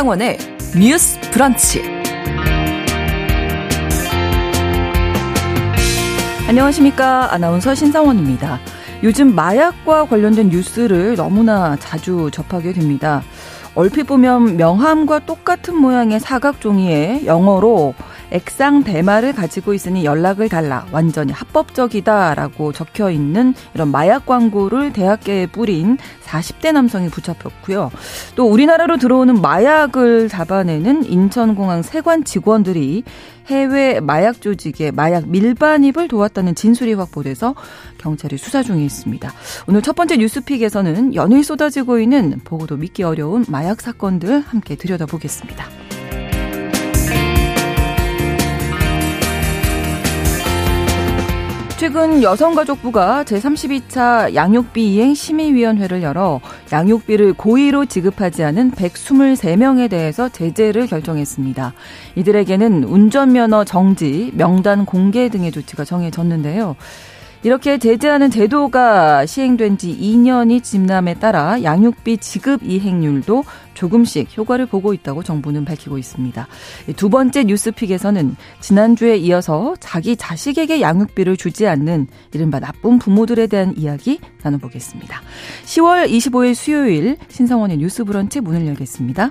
신성원의 뉴스 브런치. 안녕하십니까. 아나운서 신성원입니다. 요즘 마약과 관련된 뉴스를 너무나 자주 접하게 됩니다. 얼핏 보면 명함과 똑같은 모양의 사각 종이에 영어로 액상 대마를 가지고 있으니 연락을 달라. 완전히 합법적이다라고 적혀 있는 이런 마약 광고를 대학교에 뿌린 40대 남성이 붙잡혔고요. 또 우리나라로 들어오는 마약을 잡아내는 인천공항 세관 직원들이 해외 마약 조직의 마약 밀반입을 도왔다는 진술이 확보돼서 경찰이 수사 중에 있습니다. 오늘 첫 번째 뉴스픽에서는 연일 쏟아지고 있는 보고도 믿기 어려운 마약 사건들 함께 들여다보겠습니다. 최근 여성가족부가 제32차 양육비 이행 심의위원회를 열어 양육비를 고의로 지급하지 않은 123명에 대해서 제재를 결정했습니다. 이들에게는 운전면허 정지, 명단 공개 등의 조치가 정해졌는데요. 이렇게 제재하는 제도가 시행된 지 2년이 지남에 따라 양육비 지급 이행률도 조금씩 효과를 보고 있다고 정부는 밝히고 있습니다. 두 번째 뉴스픽에서는 지난주에 이어서 자기 자식에게 양육비를 주지 않는 이른바 나쁜 부모들에 대한 이야기 나눠보겠습니다. 10월 25일 수요일 신성원의 뉴스 브런치 문을 열겠습니다.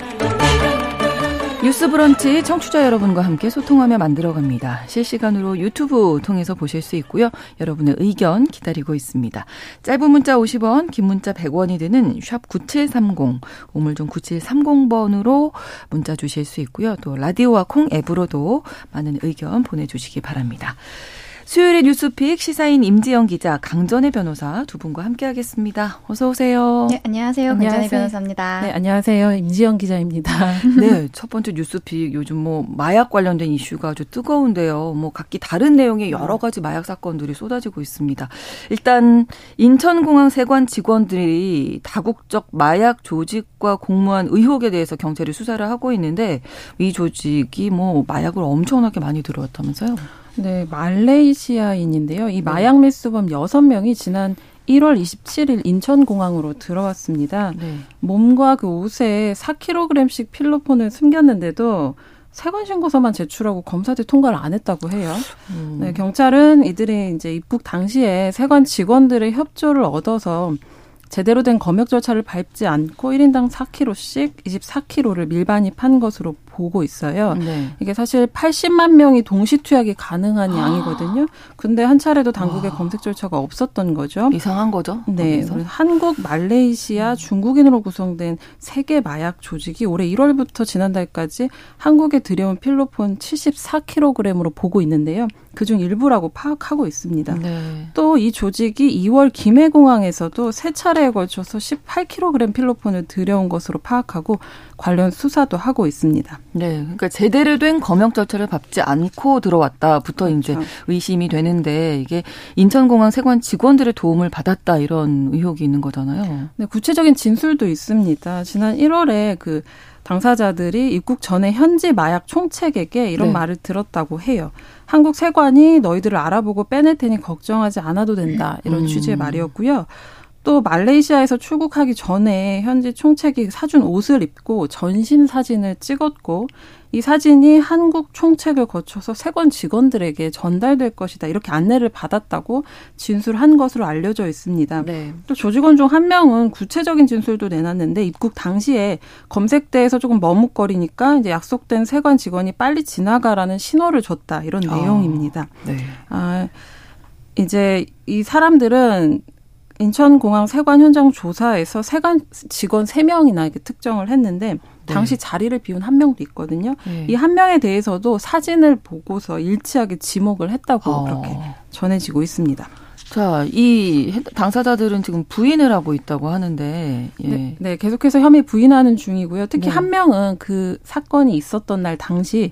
뉴스 브런치 청취자 여러분과 함께 소통하며 만들어갑니다. 실시간으로 유튜브 통해서 보실 수 있고요. 여러분의 의견 기다리고 있습니다. 짧은 문자 50원, 긴 문자 100원이 드는 샵 9730, 우물정 9730번으로 문자 주실 수 있고요. 또 라디오와 콩 앱으로도 많은 의견 보내주시기 바랍니다. 수요일의 뉴스픽 시사인 임지영 기자, 강전애 변호사 두 분과 함께하겠습니다. 어서 오세요. 네, 안녕하세요. 강전애 변호사입니다. 네, 안녕하세요. 임지영 기자입니다. 네, 첫 번째 뉴스픽 요즘 뭐 마약 관련된 이슈가 아주 뜨거운데요. 뭐 각기 다른 내용의 여러 가지 마약 사건들이 쏟아지고 있습니다. 일단 인천공항 세관 직원들이 다국적 마약 조직과 공모한 의혹에 대해서 경찰이 수사를 하고 있는데 이 조직이 뭐 마약을 엄청나게 많이 들어왔다면서요? 네, 말레이시아인인데요. 이 마약 밀수범 6명이 지난 1월 27일 인천공항으로 들어왔습니다. 네. 몸과 그 옷에 4kg씩 필로폰을 숨겼는데도 세관 신고서만 제출하고 검사들 통과를 안 했다고 해요. 음. 네, 경찰은 이들이 이제 입국 당시에 세관 직원들의 협조를 얻어서 제대로 된 검역 절차를 밟지 않고 1인당 4kg씩 24kg를 밀반입한 것으로 보고 있어요. 네. 이게 사실 80만 명이 동시 투약이 가능한 아. 양이거든요. 근데 한 차례도 당국의 아. 검색 절차가 없었던 거죠. 이상한 거죠. 네. 한국, 말레이시아, 음. 중국인으로 구성된 세계 마약 조직이 올해 1월부터 지난달까지 한국에 들여온 필로폰 74kg으로 보고 있는데요. 그중 일부라고 파악하고 있습니다. 네. 또이 조직이 2월 김해공항에서도 세 차례에 걸쳐서 18kg 필로폰을 들여온 것으로 파악하고 관련 수사도 하고 있습니다. 네, 그러니까 제대로 된 검역 절차를 밟지 않고 들어왔다부터 그렇죠. 이제 의심이 되는데 이게 인천공항 세관 직원들의 도움을 받았다 이런 의혹이 있는 거잖아요. 네, 구체적인 진술도 있습니다. 지난 1월에 그 당사자들이 입국 전에 현지 마약 총책에게 이런 네. 말을 들었다고 해요. 한국 세관이 너희들을 알아보고 빼낼 테니 걱정하지 않아도 된다. 이런 음. 취지의 말이었고요. 또 말레이시아에서 출국하기 전에 현지 총책이 사준 옷을 입고 전신 사진을 찍었고 이 사진이 한국 총책을 거쳐서 세관 직원들에게 전달될 것이다 이렇게 안내를 받았다고 진술한 것으로 알려져 있습니다. 네. 또 조직원 중 한 명은 구체적인 진술도 내놨는데 입국 당시에 검색대에서 조금 머뭇거리니까 이제 약속된 세관 직원이 빨리 지나가라는 신호를 줬다 이런 아, 내용입니다. 네. 아 이제 이 사람들은 인천공항 세관 현장 조사에서 세관 직원 세명이나 이렇게 특정을 했는데 네. 당시 자리를 비운 한 명도 있거든요. 네. 이한 명에 대해서도 사진을 보고서 일치하게 지목을 했다고 어. 그렇게 전해지고 있습니다. 자, 이 당사자들은 지금 부인을 하고 있다고 하는데, 예. 네, 네, 계속해서 혐의 부인하는 중이고요. 특히 네. 한 명은 그 사건이 있었던 날 당시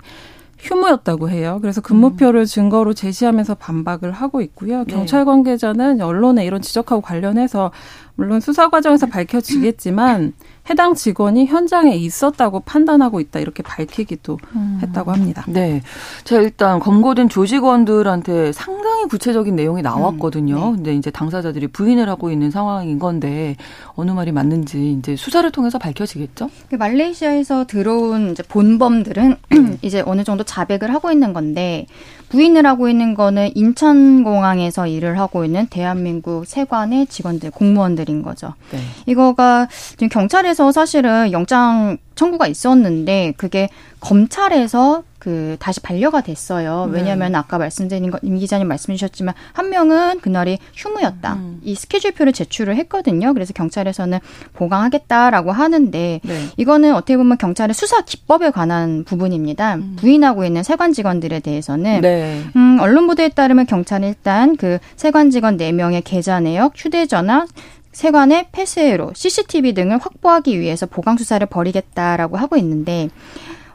휴무였다고 해요. 그래서 근무표를 증거로 제시하면서 반박을 하고 있고요. 네. 경찰 관계자는 언론에 이런 지적하고 관련해서 물론 수사 과정에서 밝혀지겠지만 해당 직원이 현장에 있었다고 판단하고 있다 이렇게 밝히기도 음. 했다고 합니다. 네. 자, 일단 검거된 조직원들한테 상당히 구체적인 내용이 나왔거든요. 음. 네. 근데 이제 당사자들이 부인을 하고 있는 상황인 건데 어느 말이 맞는지 이제 수사를 통해서 밝혀지겠죠? 그 말레이시아에서 들어온 이제 본범들은 이제 어느 정도 자백을 하고 있는 건데 부인을 하고 있는 거는 인천공항에서 일을 하고 있는 대한민국 세관의 직원들, 공무원들인 거죠. 네. 이거가 지금 경찰에서 사실은 영장 청구가 있었는데 그게 검찰에서 그 다시 반려가 됐어요. 네. 왜냐하면 아까 말씀드린 것, 임 기자님 말씀 주셨지만 한 명은 그날이 휴무였다. 음. 이 스케줄표를 제출을 했거든요. 그래서 경찰에서는 보강하겠다라고 하는데 네. 이거는 어떻게 보면 경찰의 수사 기법에 관한 부분입니다. 음. 부인하고 있는 세관 직원들에 대해서는 네. 음, 언론 보도에 따르면 경찰은 일단 그 세관 직원 4명의 계좌 내역, 휴대전화, 세관의 폐쇄로 CCTV 등을 확보하기 위해서 보강 수사를 벌이겠다라고 하고 있는데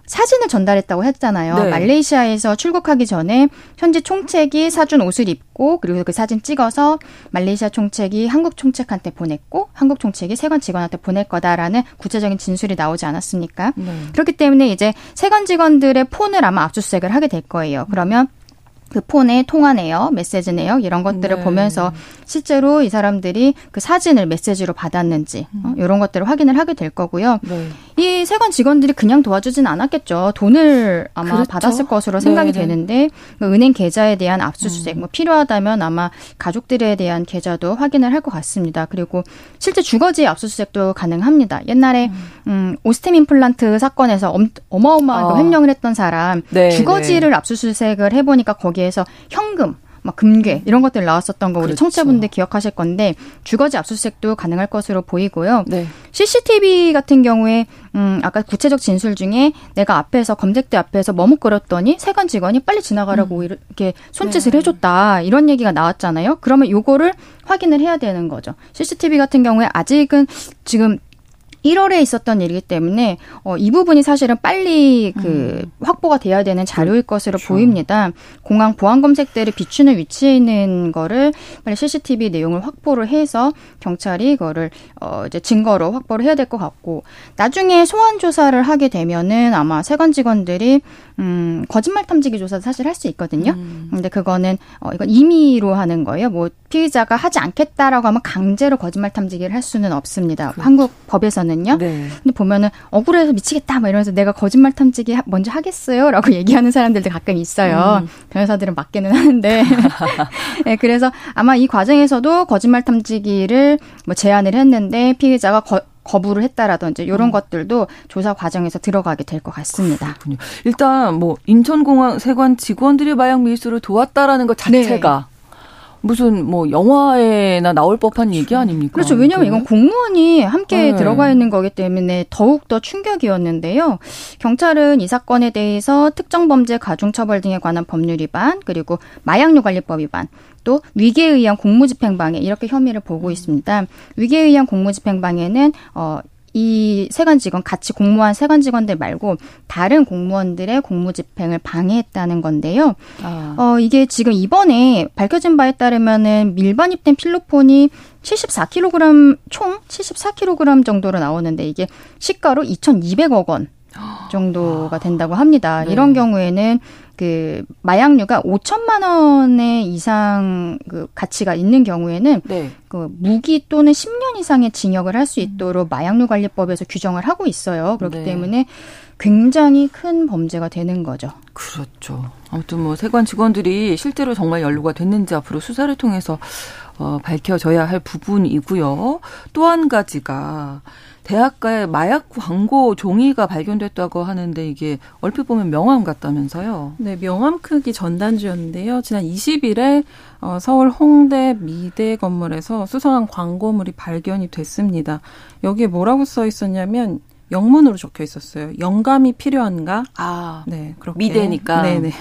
사진을 전달했다고 했잖아요. 네. 말레이시아에서 출국하기 전에 현지 총책이 사준 옷을 입고 그리고 그 사진 찍어서 말레이시아 총책이 한국 총책한테 보냈고 한국 총책이 세관 직원한테 보낼 거다라는 구체적인 진술이 나오지 않았습니까? 네. 그렇기 때문에 이제 세관 직원들의 폰을 아마 압수수색을 하게 될 거예요. 그러면 그 폰의 통화 내역, 메시지 내역 이런 것들을 네. 보면서 실제로 이 사람들이 그 사진을 메시지로 받았는지 어, 음. 이런 것들을 확인을 하게 될 거고요. 네. 이 세관 직원들이 그냥 도와주진 않았겠죠. 돈을 아마 그렇죠? 받았을 것으로 생각이 네, 네. 되는데 그 은행 계좌에 대한 압수수색, 음. 뭐 필요하다면 아마 가족들에 대한 계좌도 확인을 할 것 같습니다. 그리고 실제 주거지 압수수색도 가능합니다. 옛날에 음, 음 오스템 임플란트 사건에서 엄, 어마어마한 어. 횡령을 했던 사람 네, 주거지를 네. 압수수색을 해보니까 거기에서 현금 막 금괴 이런 것들 나왔었던 거 우리 그렇죠. 청취자분들 기억하실 건데 주거지 압수수색도 가능할 것으로 보이고요. 네. CCTV 같은 경우에 음 아까 구체적 진술 중에 내가 앞에서 검색대 앞에서 머뭇거렸더니 세관 직원이 빨리 지나가라고 음. 이렇게 손짓을 네. 해줬다 이런 얘기가 나왔잖아요. 그러면 요거를 확인을 해야 되는 거죠. CCTV 같은 경우에 아직은 지금 1월에 있었던 일이기 때문에 어, 이 부분이 사실은 빨리 그 음. 확보가 돼야 되는 자료일 것으로 그렇죠. 보입니다. 공항 보안 검색대를 비추는 위치에 있는 거를 빨리 CCTV 내용을 확보를 해서 경찰이 이거를 어, 이제 증거로 확보를 해야 될 것 같고 나중에 소환 조사를 하게 되면은 아마 세관 직원들이 음, 거짓말 탐지기 조사도 사실 할 수 있거든요. 음. 근데 그거는 어, 이건 임의로 하는 거예요. 뭐 피의자가 하지 않겠다라고 하면 강제로 거짓말 탐지기를 할 수는 없습니다. 그렇죠. 한국 법에서는 하거든요. 네. 근데 보면은 억울해서 미치겠다 막 이러면서 내가 거짓말 탐지기 먼저 하겠어요라고 얘기하는 사람들도 가끔 있어요. 음. 변호사들은 맞기는 하는데. 네, 그래서 아마 이 과정에서도 거짓말 탐지기를 뭐 제안을 했는데 피해자가 거, 거부를 했다라든지 이런 음. 것들도 조사 과정에서 들어가게 될 것 같습니다. 그렇군요. 일단 뭐 인천공항 세관 직원들이 마약 밀수를 도왔다라는 것 자체가 네. 무슨 뭐 영화에나 나올 법한 얘기 그렇죠. 아닙니까? 그렇죠. 왜냐하면 이건 공무원이 함께 네. 들어가 있는 거기 때문에 더욱 더 충격이었는데요. 경찰은 이 사건에 대해서 특정범죄 가중처벌 등에 관한 법률 위반 그리고 마약류 관리법 위반 또 위계에 의한 공무집행방해 이렇게 혐의를 보고 음. 있습니다. 위계에 의한 공무집행방해는 어 이 세관 직원 같이 공무원 세관 직원들 말고 다른 공무원들의 공무 집행을 방해했다는 건데요. 아. 어 이게 지금 이번에 밝혀진 바에 따르면은 밀반입된 필로폰이 74kg 총 74kg 정도로 나오는데 이게 시가로 2,200억 원 정도가 된다고 합니다. 네. 이런 경우에는 그 마약류가 5천만 원의 이상 그 가치가 있는 경우에는 네. 그 무기 또는 10년 이상의 징역을 할 수 있도록 마약류 관리법에서 규정을 하고 있어요. 그렇기 네. 때문에 굉장히 큰 범죄가 되는 거죠. 그렇죠. 아무튼 뭐 세관 직원들이 실제로 정말 연루가 됐는지 앞으로 수사를 통해서 어, 밝혀져야 할 부분이고요. 또 한 가지가 대학가에 마약 광고 종이가 발견됐다고 하는데 이게 얼핏 보면 명함 같다면서요? 네, 명함 크기 전단지였는데요. 지난 20일에 어, 서울 홍대 미대 건물에서 수상한 광고물이 발견이 됐습니다. 여기에 뭐라고 써 있었냐면 영문으로 적혀 있었어요. 영감이 필요한가? 아, 네, 그렇게 미대니까. 네네.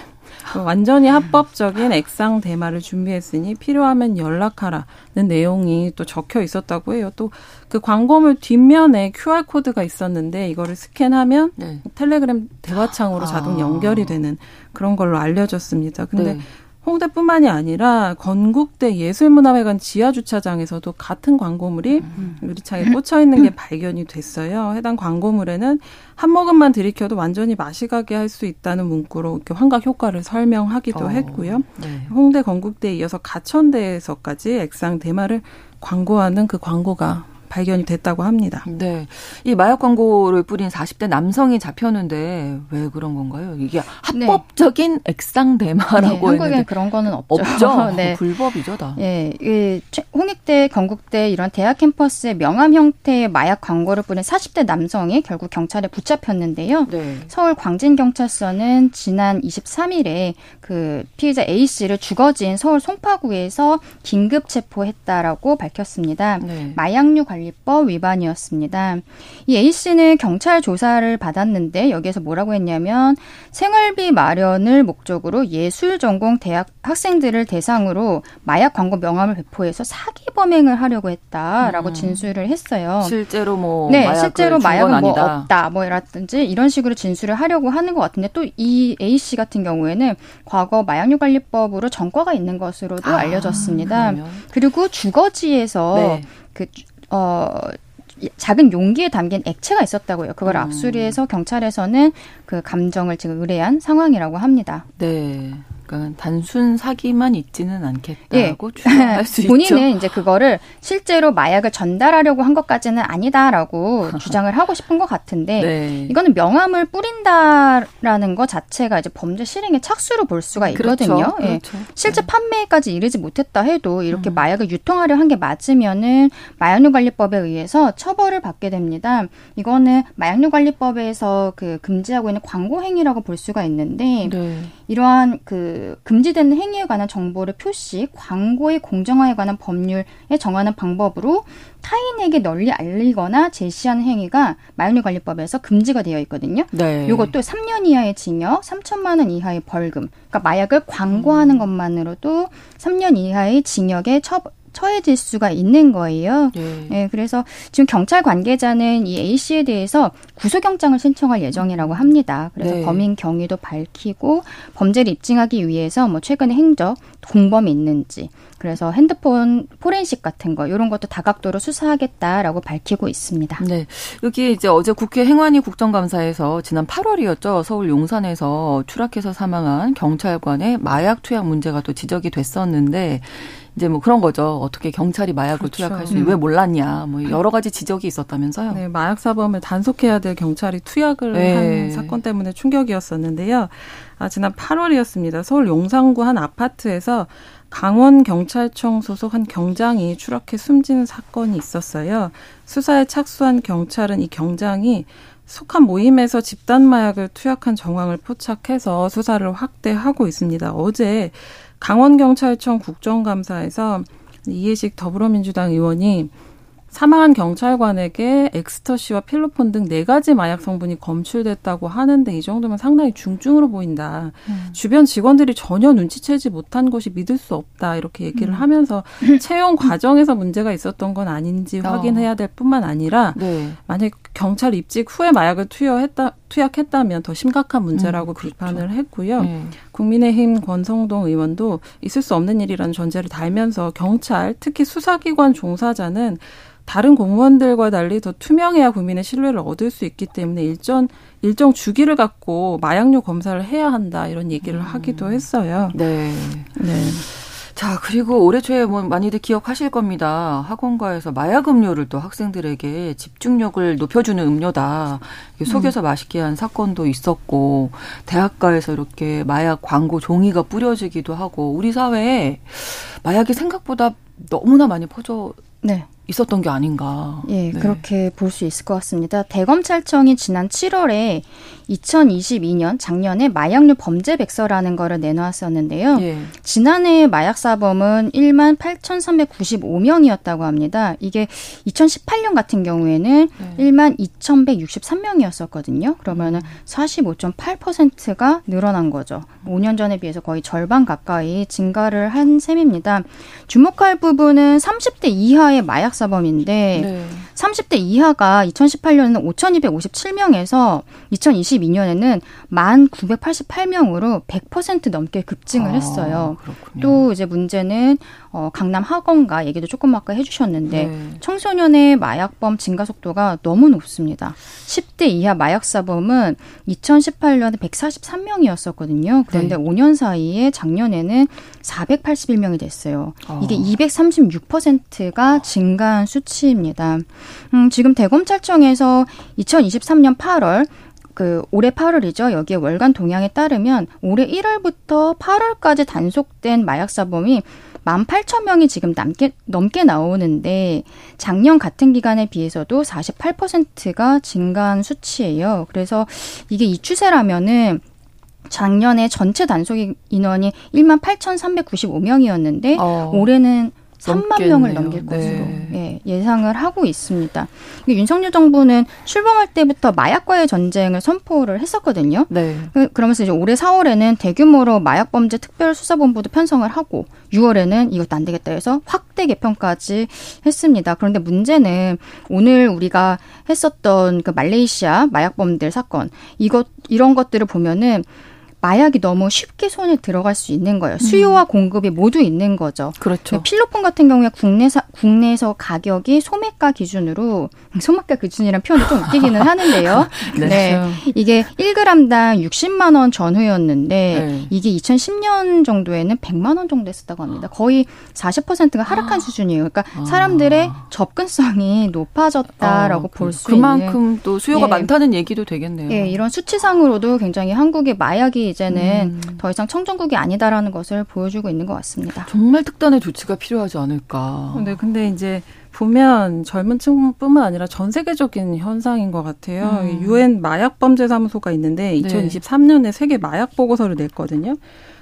완전히 합법적인 액상 대마를 준비했으니 필요하면 연락하라는 내용이 또 적혀 있었다고 해요. 또 그 광고물 뒷면에 QR 코드가 있었는데 이거를 스캔하면 네. 텔레그램 대화창으로 자동 아. 연결이 되는 그런 걸로 알려졌습니다. 근데 네. 홍대뿐만이 아니라 건국대 예술문화회관 지하 주차장에서도 같은 광고물이 음. 유리창에 꽂혀 있는 게 발견이 됐어요. 해당 광고물에는 한 모금만 들이켜도 완전히 맛이 가게 할 수 있다는 문구로 이렇게 환각 효과를 설명하기도 어, 했고요. 네. 홍대 건국대에 이어서 가천대에서까지 액상 대마를 광고하는 그 광고가 발견이 됐다고 합니다. 네. 이 마약 광고를 뿌린 40대 남성이 잡혔는데 왜 그런 건가요? 이게 합법적인 네. 액상 대마라고 네, 한국에 그런 거는 없죠. 없죠. 네. 불법이죠, 다. 예. 네, 홍익대, 경국대 이런 대학 캠퍼스의 명함 형태의 마약 광고를 뿌린 40대 남성이 결국 경찰에 붙잡혔는데요. 네. 서울 광진 경찰서는 지난 23일에 그 피해자 A 씨를 주거지인 서울 송파구에서 긴급 체포했다라고 밝혔습니다. 네. 마약류 관련 관리법 위반이었습니다. 이 A 씨는 경찰 조사를 받았는데 여기에서 뭐라고 했냐면 생활비 마련을 목적으로 예술 전공 대학 학생들을 대상으로 마약 광고 명함을 배포해서 사기 범행을 하려고 했다라고 음. 진술을 했어요. 실제로 뭐 네, 실제로 마약은 뭐 없다 뭐라든지 이런 식으로 진술을 하려고 하는 것 같은데 또 이 A 씨 같은 경우에는 과거 마약류 관리법으로 전과가 있는 것으로도 아, 알려졌습니다. 그러면. 그리고 주거지에서 네. 그 어, 작은 용기에 담긴 액체가 있었다고요. 그걸 음. 압수리해서 경찰에서는 그 감정을 지금 의뢰한 상황이라고 합니다. 네. 그러니까 단순 사기만 있지는 않겠다고 예. 주장할 수 본인은 있죠. 본인은 이제 그거를 실제로 마약을 전달하려고 한 것까지는 아니다라고 주장을 하고 싶은 것 같은데 네. 이거는 명함을 뿌린다라는 것 자체가 이제 범죄 실행의 착수로 볼 수가 그렇죠. 있거든요. 그렇죠. 예. 그렇죠. 실제 네. 판매까지 이르지 못했다 해도 이렇게 음. 마약을 유통하려 한 게 맞으면은 마약류 관리법에 의해서 처벌을 받게 됩니다. 이거는 마약류 관리법에서 그 금지하고 있는 광고 행위라고 볼 수가 있는데 네. 이러한 그 금지되는 행위에 관한 정보를 표시, 광고의 공정화에 관한 법률에 정하는 방법으로 타인에게 널리 알리거나 제시하는 행위가 마약류 관리법에서 금지가 되어 있거든요. 네. 이것도 3년 이하의 징역, 3천만 원 이하의 벌금. 그러니까 마약을 광고하는 음. 것만으로도 3년 이하의 징역에 처 처해질 수가 있는 거예요. 예. 예. 그래서 지금 경찰 관계자는 이 A 씨에 대해서 구속영장을 신청할 예정이라고 합니다. 그래서 네. 범인 경위도 밝히고 범죄를 입증하기 위해서 뭐 최근에 행적 공범이 있는지 그래서 핸드폰 포렌식 같은 거 이런 것도 다각도로 수사하겠다라고 밝히고 있습니다. 네. 여기 이제 어제 국회 행안위 국정감사에서 지난 8월이었죠. 서울 용산에서 추락해서 사망한 경찰관의 마약 투약 문제가 또 지적이 됐었는데 이제 뭐 그런 거죠. 어떻게 경찰이 마약을 그렇죠. 투약할 수, 음. 왜 몰랐냐. 뭐 여러 가지 지적이 있었다면서요. 네, 마약 사범을 단속해야 될 경찰이 투약을 네. 한 사건 때문에 충격이었었는데요. 아, 지난 8월이었습니다. 서울 용산구 한 아파트에서 강원 경찰청 소속 한 경장이 추락해 숨지는 사건이 있었어요. 수사에 착수한 경찰은 이 경장이 속한 모임에서 집단 마약을 투약한 정황을 포착해서 수사를 확대하고 있습니다. 어제 강원경찰청 국정감사에서 이해식 더불어민주당 의원이 사망한 경찰관에게 엑스터시와 필로폰 등 네 가지 마약 성분이 검출됐다고 하는데 이 정도면 상당히 중증으로 보인다. 음. 주변 직원들이 전혀 눈치채지 못한 것이 믿을 수 없다. 이렇게 얘기를 음. 하면서 채용 과정에서 문제가 있었던 건 아닌지 어. 확인해야 될 뿐만 아니라 네. 만약 경찰 입직 후에 마약을 투여했다 투약했다면 더 심각한 문제라고 음, 그렇죠. 비판을 했고요. 네. 국민의힘 권성동 의원도 있을 수 없는 일이라는 전제를 달면서 경찰 특히 수사기관 종사자는 다른 공무원들과 달리 더 투명해야 국민의 신뢰를 얻을 수 있기 때문에 일정 일정 주기를 갖고 마약류 검사를 해야 한다 이런 얘기를 음. 하기도 했어요. 네. 네. 자, 그리고 올해 초에 뭐 많이들 기억하실 겁니다. 학원가에서 마약 음료를 또 학생들에게 집중력을 높여주는 음료다. 속여서 음. 맛있게 한 사건도 있었고, 대학가에서 이렇게 마약 광고 종이가 뿌려지기도 하고, 우리 사회에 마약이 생각보다 너무나 많이 퍼져 네. 있었던 게 아닌가. 예, 네. 그렇게 볼 수 있을 것 같습니다. 대검찰청이 지난 7월에 2022년 작년에 마약류 범죄 백서라는 거를 내놓았었는데요. 예. 지난해 마약 사범은 1만 8,395명이었다고 합니다. 이게 2018년 같은 경우에는 네. 1만 2,163명이었었거든요. 그러면은 45.8%가 늘어난 거죠. 5년 전에 비해서 거의 절반 가까이 증가를 한 셈입니다. 주목할 부분은 30대 이하의 마약 사범인데 네. 30대 이하가 2018년에는 5,257명에서 2022년에는 1,988명으로 100% 넘게 급증을 아, 했어요. 그렇군요. 또 이제 문제는 어, 강남 학원가 얘기도 조금 아까 해주셨는데 네. 청소년의 마약범 증가 속도가 너무 높습니다. 10대 이하 마약사범은 2018년에 143명이었었거든요. 그런데 네. 5년 사이에 작년에는 481명이 됐어요. 어. 이게 236%가 증가한 수치입니다. 음, 지금 대검찰청에서 2023년 8월 그 올해 8월이죠. 여기에 월간 동향에 따르면 올해 1월부터 8월까지 단속된 마약 사범이 18,000명이 지금 남게, 넘게 나오는데 작년 같은 기간에 비해서도 48%가 증가한 수치예요. 그래서 이게 이 추세라면은 작년에 전체 단속 인원이 1만 8,395명이었는데 어. 올해는 3만 넘겠네요. 명을 넘길 것으로 네. 예, 예상을 하고 있습니다. 윤석열 정부는 출범할 때부터 마약과의 전쟁을 선포를 했었거든요. 네. 그, 그러면서 이제 올해 4월에는 대규모로 마약범죄 특별수사본부도 편성을 하고 6월에는 이것도 안 되겠다 해서 확대 개편까지 했습니다. 그런데 문제는 오늘 우리가 했었던 그 말레이시아 마약범들 사건 이것 이런 것들을 보면은 마약이 너무 쉽게 손에 들어갈 수 있는 거예요. 수요와 음. 공급이 모두 있는 거죠. 그렇죠. 필로폰 같은 경우에 국내사, 국내에서 가격이 소매가 기준으로 소매가 기준이란 표현이 좀 웃기기는 하는데요. 네. 네. 이게 1g당 60만 원 전후였는데 네. 이게 2010년 정도에는 100만 원 정도 했었다고 합니다. 거의 40%가 하락한 아. 수준이에요. 그러니까 아. 사람들의 접근성이 높아졌다라고 아, 볼수 있는 그만큼 또 수요가 예. 많다는 얘기도 되겠네요. 예, 이런 수치상으로도 굉장히 한국의 마약이 이제는 음. 더 이상 청정국이 아니다라는 것을 보여주고 있는 것 같습니다. 정말 특단의 조치가 필요하지 않을까. 네, 근데 이제 보면 젊은 층뿐만 아니라 전 세계적인 현상인 것 같아요. 음. 유엔 음. 마약범죄사무소가 있는데 2023년에 세계 마약 보고서를 냈거든요.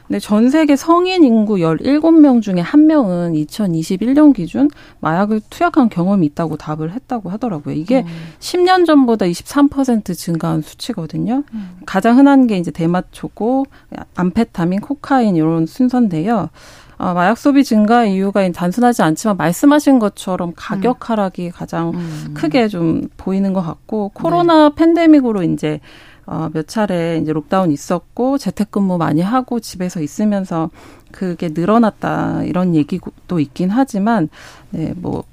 근데 전 세계 성인 인구 17명 중에 한 명은 2021년 기준 마약을 투약한 경험이 있다고 답을 했다고 하더라고요. 이게 음. 10년 전보다 23% 증가한 수치거든요. 음. 가장 흔한 게 이제 대마초고 암페타민, 코카인 이런 순서인데요. 어, 마약 소비 증가 이유가 단순하지 않지만 말씀하신 것처럼 가격 음. 하락이 가장 음. 크게 좀 보이는 것 같고 코로나 네. 팬데믹으로 이제 어, 몇 차례 이제 록다운 있었고 재택근무 많이 하고 집에서 있으면서 그게 늘어났다 이런 얘기도 있긴 하지만 네, 뭐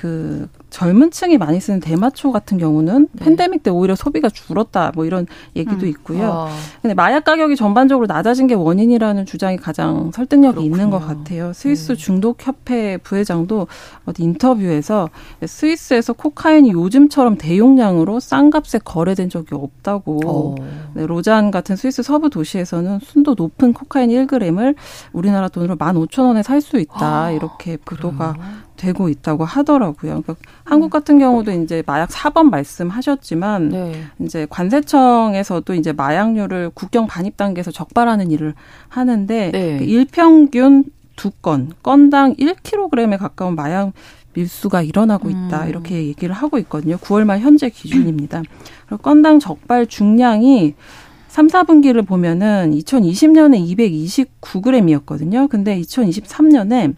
그 젊은 층이 많이 쓰는 대마초 같은 경우는 네. 팬데믹 때 오히려 소비가 줄었다 뭐 이런 얘기도 음. 있고요. 아. 근데 마약 가격이 전반적으로 낮아진 게 원인이라는 주장이 가장 설득력이 그렇군요. 있는 것 같아요. 스위스 네. 중독 협회 부회장도 어디 인터뷰에서 스위스에서 코카인이 요즘처럼 대용량으로 싼 값에 거래된 적이 없다고. 어. 네, 로잔 같은 스위스 서부 도시에서는 순도 높은 코카인 1g을 우리나라 돈으로 15,000원에 살 수 있다. 아. 이렇게 보도가 되고 있다고 하더라고요. 그러니까 한국 같은 경우도 이제 마약 사범 말씀하셨지만 네. 이제 관세청에서도 이제 마약류를 국경 반입 단계에서 적발하는 일을 하는데 네. 그 일평균 두 건, 건당 1kg에 가까운 마약 밀수가 일어나고 있다. 음. 이렇게 얘기를 하고 있거든요. 9월 말 현재 기준입니다. 그리고 건당 적발 중량이 3, 4분기를 보면은 2020년에 229g이었거든요. 근데 2023년에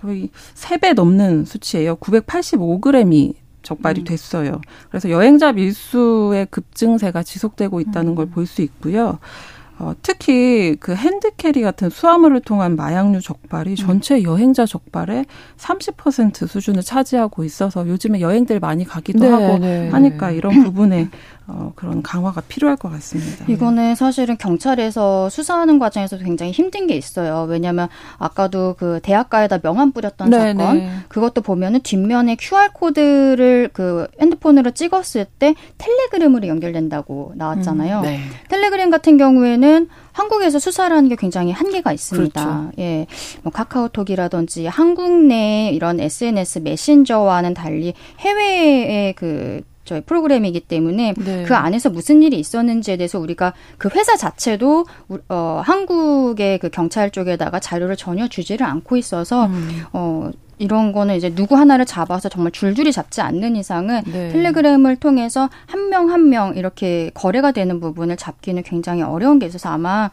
거의 3배 넘는 수치예요. 985g이 적발이 음. 됐어요. 그래서 여행자 밀수의 급증세가 지속되고 있다는 음. 걸볼 수 있고요. 어, 특히 그 핸드캐리 같은 수화물을 통한 마약류 적발이 음. 전체 여행자 적발의 30% 수준을 차지하고 있어서 요즘에 여행들 많이 가기도 네, 하고 네. 하니까 이런 부분에 어, 그런 강화가 필요할 것 같습니다. 이거는 사실은 경찰에서 수사하는 과정에서 굉장히 힘든 게 있어요. 왜냐하면 아까도 그 대학가에다 명함 뿌렸던 네, 사건 네. 그것도 보면은 뒷면에 QR 코드를 그 핸드폰으로 찍었을 때 텔레그램으로 연결된다고 나왔잖아요. 음, 네. 텔레그램 같은 경우에는 한국에서 수사를 하는 게 굉장히 한계가 있습니다. 그렇죠. 예. 뭐 카카오톡이라든지 한국 내 이런 SNS 메신저와는 달리 해외의 그 저희 프로그램이기 때문에 네. 그 안에서 무슨 일이 있었는지에 대해서 우리가 그 회사 자체도 어 한국의 그 경찰 쪽에다가 자료를 전혀 주지를 않고 있어서 음. 어 이런 거는 이제 누구 하나를 잡아서 정말 줄줄이 잡지 않는 이상은 네. 텔레그램을 통해서 한 명 한명 이렇게 거래가 되는 부분을 잡기는 굉장히 어려운 게 있어서 아마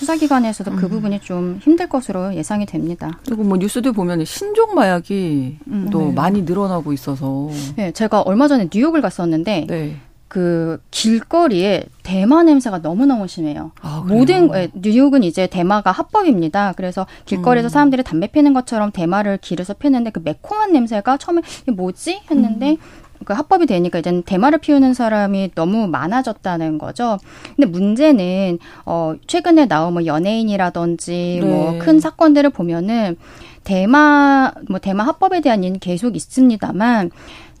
수사기관에서도 그 음. 부분이 좀 힘들 것으로 예상이 됩니다. 그리고 뭐 뉴스들 보면 신종 마약이 음. 또 네. 많이 늘어나고 있어서. 네, 제가 얼마 전에 뉴욕을 갔었는데 네. 그 길거리에 대마 냄새가 너무너무 심해요. 아, 모든 예, 뉴욕은 이제 대마가 합법입니다. 그래서 길거리에서 음. 사람들이 담배 피는 것처럼 대마를 길에서 피는데 그 매콤한 냄새가 처음에 이게 뭐지 했는데 음. 그 합법이 되니까 이제는 대마를 피우는 사람이 너무 많아졌다는 거죠. 근데 문제는 어 최근에 나온 뭐 연예인이라든지 뭐 네. 뭐큰 사건들을 보면은 대마 뭐 대마 합법에 대한 얘기는 계속 있습니다만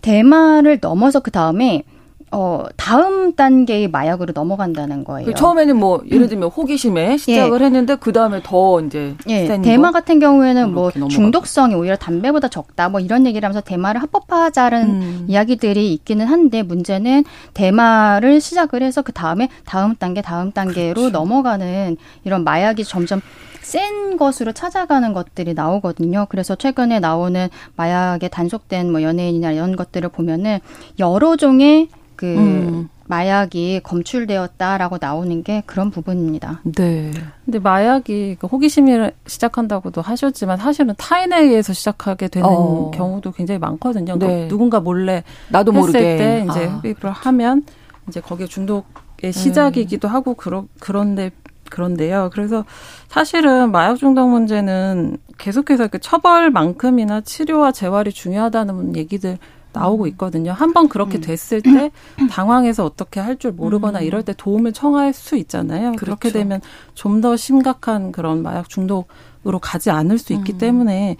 대마를 넘어서 그 다음에 어, 다음 단계의 마약으로 넘어간다는 거예요. 그 처음에는 뭐, 예를 들면 호기심에 시작을 예. 했는데, 그 다음에 더 이제. 예. 대마 거? 같은 경우에는 뭐, 넘어가고. 중독성이 오히려 담배보다 적다, 뭐 이런 얘기를 하면서 대마를 합법화하자는 음. 이야기들이 있기는 한데, 문제는 대마를 시작을 해서 그 다음에 다음 단계, 다음 단계로 그렇죠. 넘어가는 이런 마약이 점점 센 것으로 찾아가는 것들이 나오거든요. 그래서 최근에 나오는 마약에 단속된 뭐 연예인이나 이런 것들을 보면은 여러 종의 그 음. 마약이 검출되었다라고 나오는 게 그런 부분입니다. 네. 근데 마약이 그 호기심이 시작한다고도 하셨지만 사실은 타인에 의해서 시작하게 되는 어. 경우도 굉장히 많거든요. 그러니까 네. 누군가 몰래 나도 했을 모르게 때 이제 아. 흡입을 하면 이제 거기에 중독의 시작이기도 네. 하고 그러, 그런데 그런데요. 그래서 사실은 마약 중독 문제는 계속해서 그 처벌만큼이나 치료와 재활이 중요하다는 얘기들 나오고 있거든요. 한번 그렇게 음. 됐을 때 당황해서 어떻게 할 줄 모르거나 음. 이럴 때 도움을 청할 수 있잖아요. 그렇죠. 그렇게 되면 좀 더 심각한 그런 마약 중독 으로 가지 않을 수 있기 음. 때문에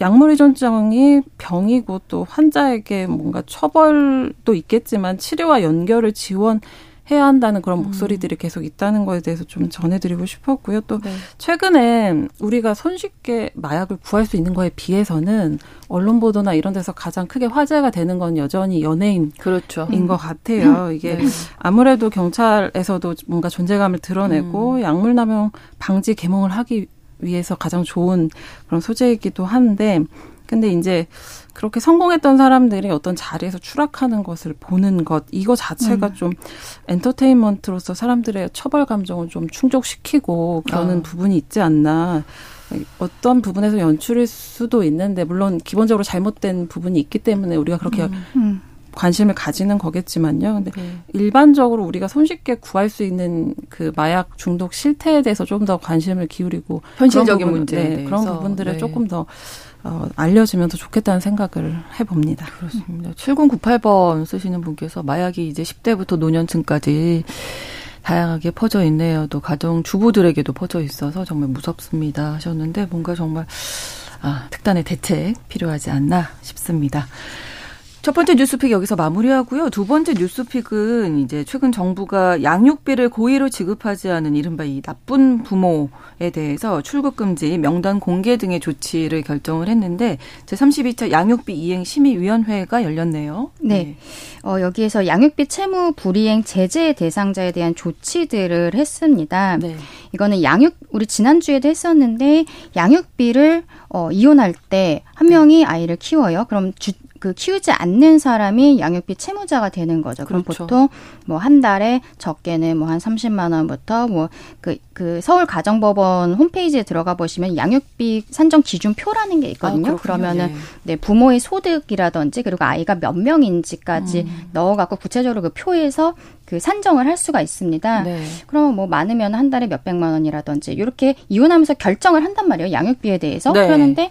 약물 의존증이 병이고 또 환자에게 뭔가 처벌도 있겠지만 치료와 연결을 지원 해야 한다는 그런 음. 목소리들이 계속 있다는 거에 대해서 좀 전해드리고 싶었고요. 또 네. 최근에 우리가 손쉽게 마약을 구할 수 있는 거에 비해서는 언론 보도나 이런 데서 가장 크게 화제가 되는 건 여전히 연예인인 그렇죠. 것 같아요. 음. 이게 네. 아무래도 경찰에서도 뭔가 존재감을 드러내고 음. 약물 남용 방지 개몽을 하기 위해서 가장 좋은 그런 소재이기도 한데 근데 이제 그렇게 성공했던 사람들이 어떤 자리에서 추락하는 것을 보는 것 이거 자체가 음. 좀 엔터테인먼트로서 사람들의 처벌 감정을 좀 충족시키고 그러는 아. 부분이 있지 않나. 어떤 부분에서 연출일 수도 있는데 물론 기본적으로 잘못된 부분이 있기 때문에 우리가 그렇게 음. 음. 관심을 가지는 거겠지만요. 근데 네. 일반적으로 우리가 손쉽게 구할 수 있는 그 마약 중독 실태에 대해서 좀더 관심을 기울이고 현실적인 문제 네, 그런 부분들에 네. 조금 더 어, 알려지면 더 좋겠다는 생각을 해봅니다. 그렇습니다. 7098번 쓰시는 분께서 마약이 이제 10대부터 노년층까지 다양하게 퍼져 있네요. 또 가정 주부들에게도 퍼져 있어서 정말 무섭습니다 하셨는데 뭔가 정말 아, 특단의 대책 필요하지 않나 싶습니다. 첫 번째 뉴스픽 여기서 마무리하고요. 두 번째 뉴스픽은 이제 최근 정부가 양육비를 고의로 지급하지 않은 이른바 이 나쁜 부모에 대해서 출국 금지, 명단 공개 등의 조치를 결정을 했는데 제32차 양육비 이행 심의 위원회가 열렸네요. 네. 네. 어, 여기에서 양육비 채무 불이행 제재 대상자에 대한 조치들을 했습니다. 네. 이거는 양육 우리 지난주에도 했었는데 양육비를 어, 이혼할 때 한 명이 아이를 키워요. 그럼 주, 그 키우지 않는 사람이 양육비 채무자가 되는 거죠. 그럼 그렇죠. 보통 뭐 한 달에 적게는 뭐 한 30만 원부터 뭐그그 서울 가정법원 홈페이지에 들어가 보시면 양육비 산정 기준표라는 게 있거든요. 아, 그러면은 예. 네, 부모의 소득이라든지 그리고 아이가 몇 명인지까지 음. 넣어 갖고 구체적으로 그 표에서 그 산정을 할 수가 있습니다. 네. 그럼 뭐 많으면 한 달에 몇 백만 원이라든지 이렇게 이혼하면서 결정을 한단 말이에요. 양육비에 대해서. 네. 그러는데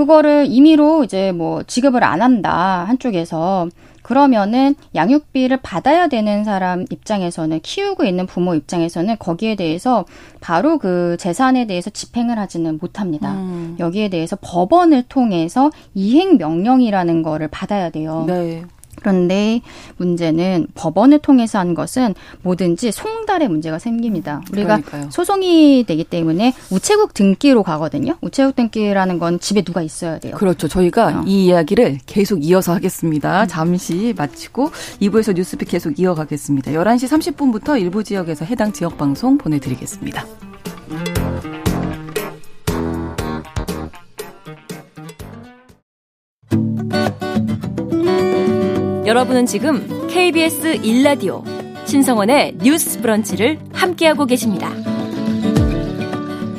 그거를 임의로 이제 뭐 지급을 안 한다 한쪽에서 그러면은 양육비를 받아야 되는 사람 입장에서는 키우고 있는 부모 입장에서는 거기에 대해서 바로 그 재산에 대해서 집행을 하지는 못합니다. 음. 여기에 대해서 법원을 통해서 이행 명령이라는 거를 받아야 돼요. 네. 그런데 문제는 법원을 통해서 한 것은 뭐든지 송달의 문제가 생깁니다. 우리가 그러니까요. 소송이 되기 때문에 우체국 등기로 가거든요. 우체국 등기라는 건 집에 누가 있어야 돼요. 그렇죠. 저희가 어. 이 이야기를 계속 이어서 하겠습니다. 음. 잠시 마치고 2부에서 뉴스픽 계속 이어가겠습니다. 11시 30분부터 일부 지역에서 해당 지역 방송 보내드리겠습니다. 여러분은 지금 KBS 1라디오 신성원의 뉴스 브런치를 함께하고 계십니다.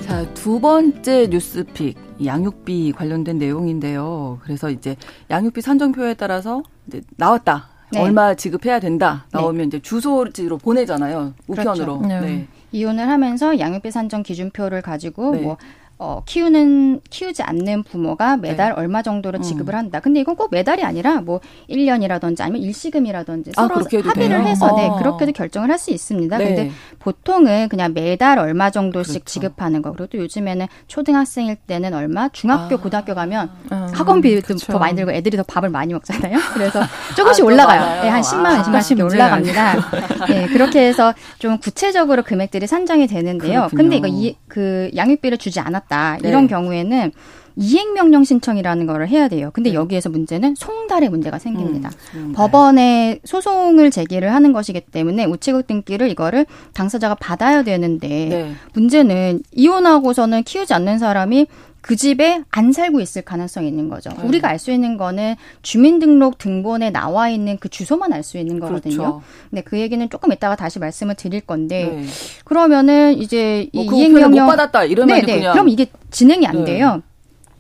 자, 두 번째 뉴스픽 양육비 관련된 내용인데요. 그래서 이제 양육비 산정표에 따라서 이제 나왔다. 네. 얼마 지급해야 된다. 네. 나오면 네. 이제 주소지로 보내잖아요. 우편으로. 그렇죠. 네. 네. 이혼을 하면서 양육비 산정 기준표를 가지고 네. 뭐 어, 키우는, 키우지 않는 부모가 매달 네. 얼마 정도로 음. 지급을 한다. 근데 이건 꼭 매달이 아니라 뭐 1년이라든지 아니면 일시금이라든지 아, 서로 합의를 돼요? 해서 네, 아. 그렇게도 결정을 할 수 있습니다. 네. 근데 보통은 그냥 매달 얼마 정도씩 그렇죠. 지급하는 거. 그리고 또 요즘에는 초등학생일 때는 얼마, 중학교, 아. 고등학교 가면 아. 학원비도 그렇죠. 더 많이 들고 애들이 더 밥을 많이 먹잖아요. 그래서 조금씩 아, 올라가요. 네, 한 10만 원, 20만 원씩 올라갑니다. 네, 그렇게 해서 좀 구체적으로 금액들이 산정이 되는데요. 그렇군요. 근데 이거 이, 그 양육비를 주지 않았다. 있다. 네. 이런 경우에는 이행명령 신청이라는 거를 해야 돼요. 근데 네. 여기에서 문제는 송달의 문제가 생깁니다. 음, 법원에 소송을 제기를 하는 것이기 때문에 우체국 등기를 이거를 당사자가 받아야 되는데 네. 문제는 이혼하고서는 키우지 않는 사람이 그 집에 안 살고 있을 가능성이 있는 거죠. 네. 우리가 알 수 있는 거는 주민등록 등본에 나와 있는 그 주소만 알 수 있는 거거든요. 그렇죠. 근데 그 얘기는 조금 이따가 다시 말씀을 드릴 건데 네. 그러면은 이제 뭐 이 이행명령 못 받았다 이러면 네네. 그냥 그럼 이게 진행이 안 네. 돼요.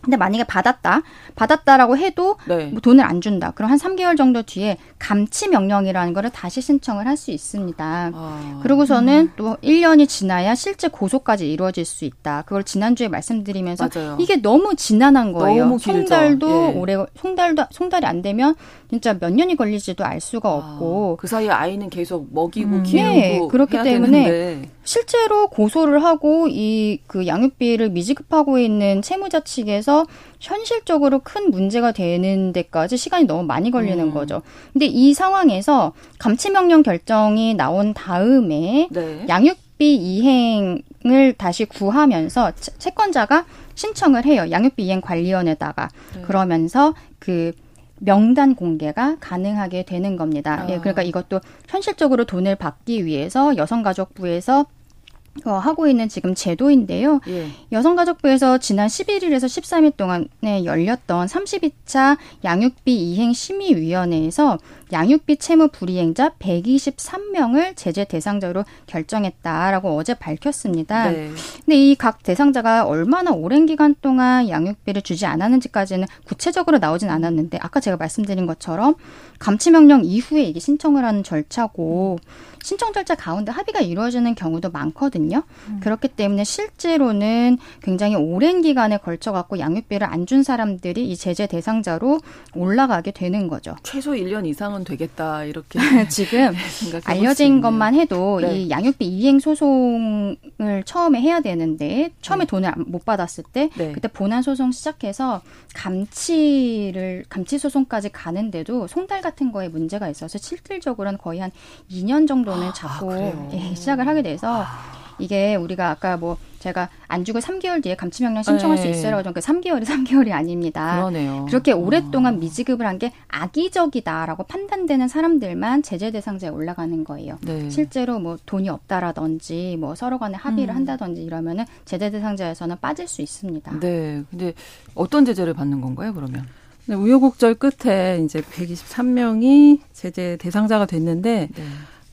근데 만약에 받았다, 받았다라고 해도 네. 뭐 돈을 안 준다. 그럼 한 3개월 정도 뒤에 감치 명령이라는 거를 다시 신청을 할 수 있습니다. 아. 그러고서는 음. 또 1년이 지나야 실제 고소까지 이루어질 수 있다. 그걸 지난주에 말씀드리면서 맞아요. 이게 너무 지난한 거예요. 너무 송달도 예. 올해 송달도 송달이 안 되면 진짜 몇 년이 걸릴지도 알 수가 아, 없고 아, 그 사이에 아이는 계속 먹이고 음. 키우고 네, 그렇기 때문에 되는데. 실제로 고소를 하고 이 그 양육비를 미지급하고 있는 채무자 측에서 현실적으로 큰 문제가 되는 데까지 시간이 너무 많이 걸리는 음. 거죠. 근데 이 상황에서 감치명령 결정이 나온 다음에 네. 양육비 이행을 다시 구하면서 채권자가 신청을 해요. 양육비 이행 관리원에다가 네. 그러면서 그 명단 공개가 가능하게 되는 겁니다. 아. 예, 그러니까 이것도 현실적으로 돈을 받기 위해서 여성가족부에서 어, 하고 있는 지금 제도인데요. 예. 여성가족부에서 지난 11일에서 13일 동안에 열렸던 32차 양육비 이행 심의위원회에서 양육비 채무 불이행자 123명을 제재 대상자로 결정했다라고 어제 밝혔습니다. 네. 근데 이 각 대상자가 얼마나 오랜 기간 동안 양육비를 주지 않았는지까지는 구체적으로 나오진 않았는데 아까 제가 말씀드린 것처럼 감치 명령 이후에 이게 신청을 하는 절차고 신청 절차 가운데 합의가 이루어지는 경우도 많거든요. 음. 그렇기 때문에 실제로는 굉장히 오랜 기간에 걸쳐 갖고 양육비를 안 준 사람들이 이 제재 대상자로 올라가게 되는 거죠. 최소 1년 이상은 되겠다 이렇게 지금 알려진 것만 해도 네. 이 양육비 이행 소송을 처음에 해야 되는데 처음에 네. 돈을 못 받았을 때 네. 그때 본안 소송 시작해서 감치를 감치 소송까지 가는데도 송달 같은 거에 문제가 있어서 실질적으로는 거의 한 2년 정도는 아, 자꾸 아, 예, 시작을 하게 돼서 아. 이게 우리가 아까 뭐 제가 안 주고 3개월 뒤에 감치명령 신청할 네. 수 있어요라고 그 3개월이 3개월이 아닙니다. 그러네요. 그렇게 오랫동안 어. 미지급을 한 게 악의적이다라고 판단되는 사람들만 제재 대상자에 올라가는 거예요. 네. 실제로 뭐 돈이 없다라든지 뭐 서로 간에 합의를 음. 한다든지 이러면은 제재 대상자에서는 빠질 수 있습니다. 네. 근데 어떤 제재를 받는 건가요, 그러면? 네, 우여곡절 끝에 이제 123명이 제재 대상자가 됐는데 네.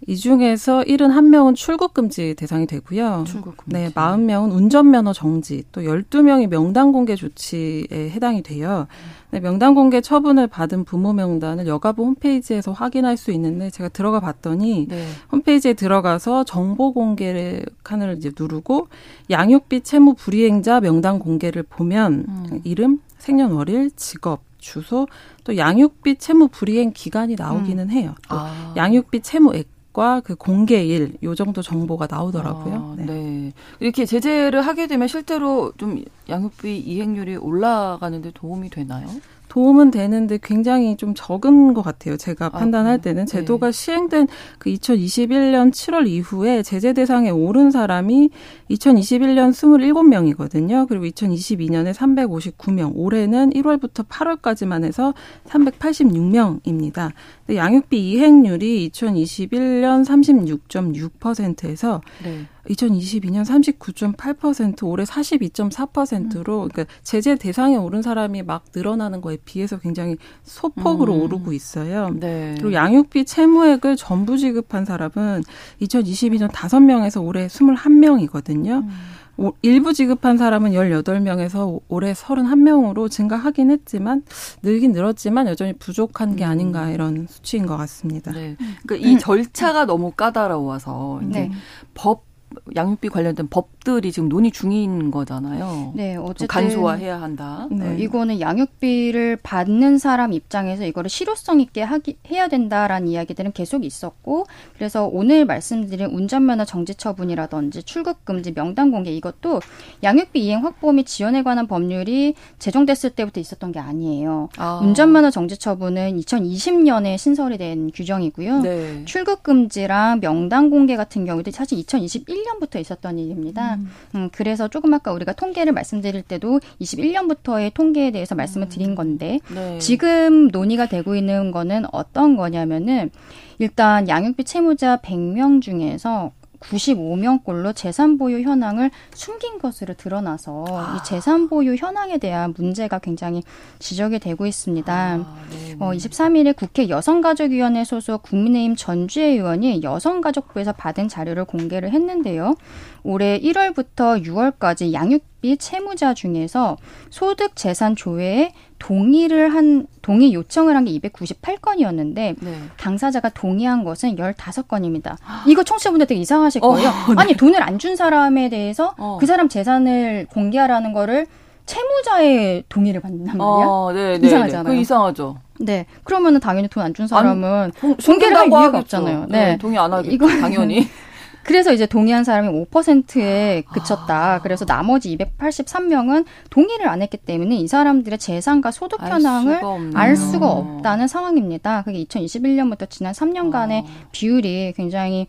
이 중에서 71명은 출국 금지 대상이 되고요. 출국 금지. 네, 40명은 운전면허 정지, 또 12명이 명단 공개 조치에 해당이 돼요. 네, 명단 공개 처분을 받은 부모 명단을 여가부 홈페이지에서 확인할 수 있는데 제가 들어가 봤더니 네. 홈페이지에 들어가서 정보 공개를 칸을 이제 누르고 양육비 채무 불이행자 명단 공개를 보면 음. 이름, 생년월일, 직업, 주소, 또 양육비 채무 불이행 기간이 나오기는 음. 해요. 아. 양육비 채무액 그 공개일 요 정도 정보가 나오더라고요. 아, 네. 네. 이렇게 제재를 하게 되면 실제로 좀 양육비 이행률이 올라가는데 도움이 되나요? 도움은 되는데 굉장히 좀 적은 것 같아요. 제가 아, 판단할 때는 네. 제도가 네. 시행된 그 2021년 7월 이후에 제재 대상에 오른 사람이 2021년 27명이거든요. 그리고 2022년에 359명, 올해는 1월부터 8월까지만 해서 386명입니다. 양육비 이행률이 2021년 36.6%에서 네. 2022년 39.8% 올해 42.4%로 음. 그러니까 제재 대상에 오른 사람이 막 늘어나는 거에 비해서 굉장히 소폭으로 음. 오르고 있어요. 네. 그리고 양육비 채무액을 전부 지급한 사람은 2022년 5명에서 올해 21명이거든요. 음. 일부 지급한 사람은 18명에서 올해 31명으로 증가하긴 했지만 늘긴 늘었지만 여전히 부족한 게 음. 아닌가 이런 수치인 것 같습니다. 네. 그러니까 이 음. 절차가 너무 까다로워서 이제 네. 법 양육비 관련된 법들이 지금 논의 중인 거잖아요. 네, 어쨌든 간소화해야 한다. 네. 이거는 양육비를 받는 사람 입장에서 이거를 실효성 있게 하기 해야 된다라는 이야기들은 계속 있었고, 그래서 오늘 말씀드린 운전면허 정지 처분이라든지 출국 금지 명단 공개 이것도 양육비 이행 확보 및 지원에 관한 법률이 제정됐을 때부터 있었던 게 아니에요. 아. 운전면허 정지 처분은 2020년에 신설이 된 규정이고요. 네. 출국 금지랑 명단 공개 같은 경우도 사실 2021 21년부터 있었던 일입니다. 음. 음. 그래서 조금 아까 우리가 통계를 말씀드릴 때도 21년부터의 통계에 대해서 말씀을 드린 건데 네. 지금 논의가 되고 있는 거는 어떤 거냐면은 일단 양육비 채무자 100명 중에서 95명꼴로 재산 보유 현황을 숨긴 것으로 드러나서 아. 이 재산 보유 현황에 대한 문제가 굉장히 지적이 되고 있습니다. 아, 어, 23일에 국회 여성가족위원회 소속 국민의힘 전주혜 의원이 여성가족부에서 받은 자료를 공개를 했는데요. 올해 1월부터 6월까지 양육 비 채무자 중에서 소득 재산 조회에 동의를 한 동의 요청을 한 게 298건이었는데 네. 당사자가 동의한 것은 15건입니다. 이거 청취자분들 되게 이상하실 어, 거예요. 어, 네. 아니 돈을 안 준 사람에 대해서 어. 그 사람 재산을 공개하라는 거를 채무자의 동의를 받는단 말이야. 어, 네, 네, 이상하잖아요. 그 이상하죠. 네. 그러면은 당연히 돈 안 준 사람은 공, 공개를 할 이유가. 없잖아요. 네. 네. 동의 안 하겠죠. 이거 당연히. 그래서 이제 동의한 사람이 5%에 그쳤다. 아. 그래서 나머지 283명은 동의를 안 했기 때문에 이 사람들의 재산과 소득 현황을 알 수가, 없다는 상황입니다. 그게 2021년부터 지난 3년간의 아. 비율이 굉장히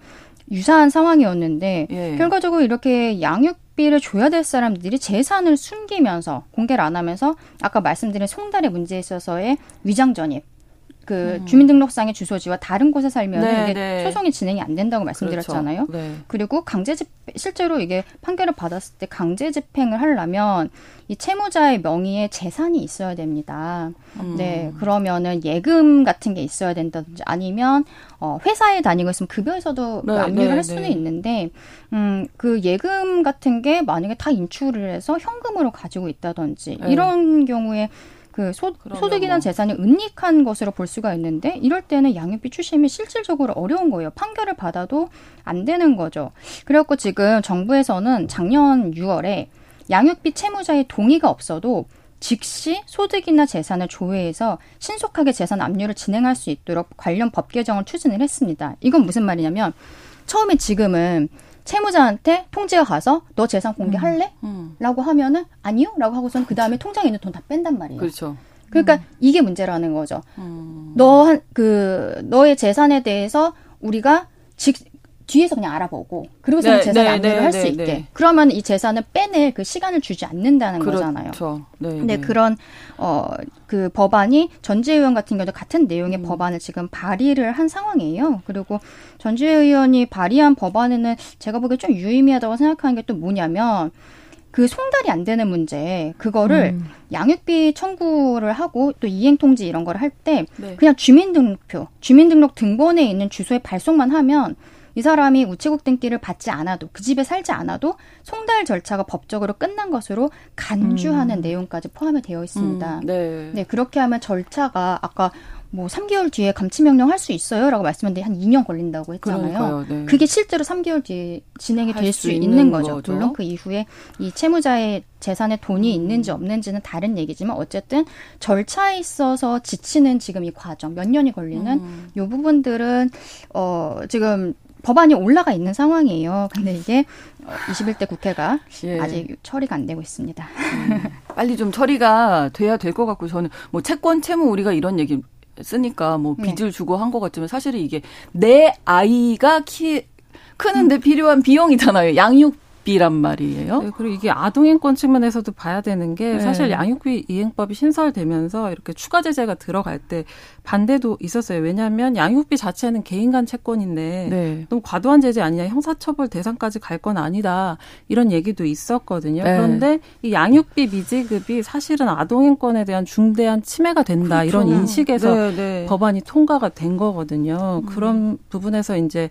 유사한 상황이었는데 예. 결과적으로 이렇게 양육비를 줘야 될 사람들이 재산을 숨기면서 공개를 안 하면서 아까 말씀드린 송달의 문제에 있어서의 위장 전입 그 음. 주민등록상의 주소지와 다른 곳에 살면 네, 이게 네. 소송이 진행이 안 된다고 말씀드렸잖아요. 그렇죠. 네. 그리고 강제 집 실제로 이게 판결을 받았을 때 강제 집행을 하려면 이 채무자의 명의에 재산이 있어야 됩니다. 음. 네, 그러면은 예금 같은 게 있어야 된다든지 아니면 어 회사에 다니고 있으면 급여에서도 그 네, 그 압류를 네, 할 수는 네. 있는데 음 그 예금 같은 게 만약에 다 인출을 해서 현금으로 가지고 있다든지 네. 이런 경우에 그 소, 소득이나 뭐. 재산이 은닉한 것으로 볼 수가 있는데 이럴 때는 양육비 추심이 실질적으로 어려운 거예요. 판결을 받아도 안 되는 거죠. 그래갖고 지금 정부에서는 작년 6월에 양육비 채무자의 동의가 없어도 즉시 소득이나 재산을 조회해서 신속하게 재산 압류를 진행할 수 있도록 관련 법 개정을 추진을 했습니다. 이건 무슨 말이냐면 처음에 지금은 채무자한테 통지가 가서 너 재산 공개할래? 음, 음. 라고 하면은 아니요? 라고 하고선 그 다음에 통장에 있는 돈 다 뺀단 말이에요. 그렇죠. 그러니까 음. 이게 문제라는 거죠. 음. 너한 그 너의 재산에 대해서 우리가 직 뒤에서 그냥 알아보고 그리고서 네, 재산 네, 압류를 네, 할수 네, 있게 네. 그러면 이 재산을 빼낼 그 시간을 주지 않는다는 그렇죠. 거잖아요. 네, 근데 네. 그런 어 그 법안이 전재 의원 같은 경우도 같은 내용의 음. 법안을 지금 발의를 한 상황이에요. 그리고 전재 의원이 발의한 법안에는 제가 보기에 좀 유의미하다고 생각하는 게 또 뭐냐면 그 송달이 안 되는 문제 그거를 음. 양육비 청구를 하고 또 이행 통지 이런 걸 할때 네. 그냥 주민등록표 주민등록 등본에 있는 주소에 발송만 하면 이 사람이 우체국 등기를 받지 않아도 그 집에 살지 않아도 송달 절차가 법적으로 끝난 것으로 간주하는 음. 내용까지 포함이 되어 있습니다. 음, 네. 네, 그렇게 하면 절차가 아까 뭐 3개월 뒤에 감치 명령 할 수 있어요라고 말씀했는데 한 2년 걸린다고 했잖아요. 네. 그게 실제로 3개월 뒤에 진행이 될 수 있는 거죠. 거죠. 물론 그 이후에 이 채무자의 재산에 돈이 음. 있는지 없는지는 다른 얘기지만 어쨌든 절차에 있어서 지치는 지금 이 과정 몇 년이 걸리는 음. 요 부분들은 어 지금 법안이 올라가 있는 상황이에요. 근데 이게 21대 국회가 예. 아직 처리가 안 되고 있습니다. 음, 빨리 좀 처리가 돼야 될 것 같고 저는 뭐 채권 채무 우리가 이런 얘기 쓰니까 뭐 네. 빚을 네. 주고 한 것 같지만 사실은 이게 내 아이가 키 크는데 음. 필요한 비용이잖아요. 양육 양육 비란 말이에요. 네, 그리고 이게 아동인권 측면에서도 봐야 되는 게 네. 사실 양육비 이행법이 신설되면서 이렇게 추가 제재가 들어갈 때 반대도 있었어요. 왜냐하면 양육비 자체는 개인 간 채권인데 네. 너무 과도한 제재 아니냐 형사처벌 대상까지 갈 건 아니다 이런 얘기도 있었거든요. 네. 그런데 이 양육비 미지급이 사실은 아동인권에 대한 중대한 침해가 된다 그렇죠. 이런 인식에서 네, 네. 법안이 통과가 된 거거든요. 음. 그런 부분에서 이제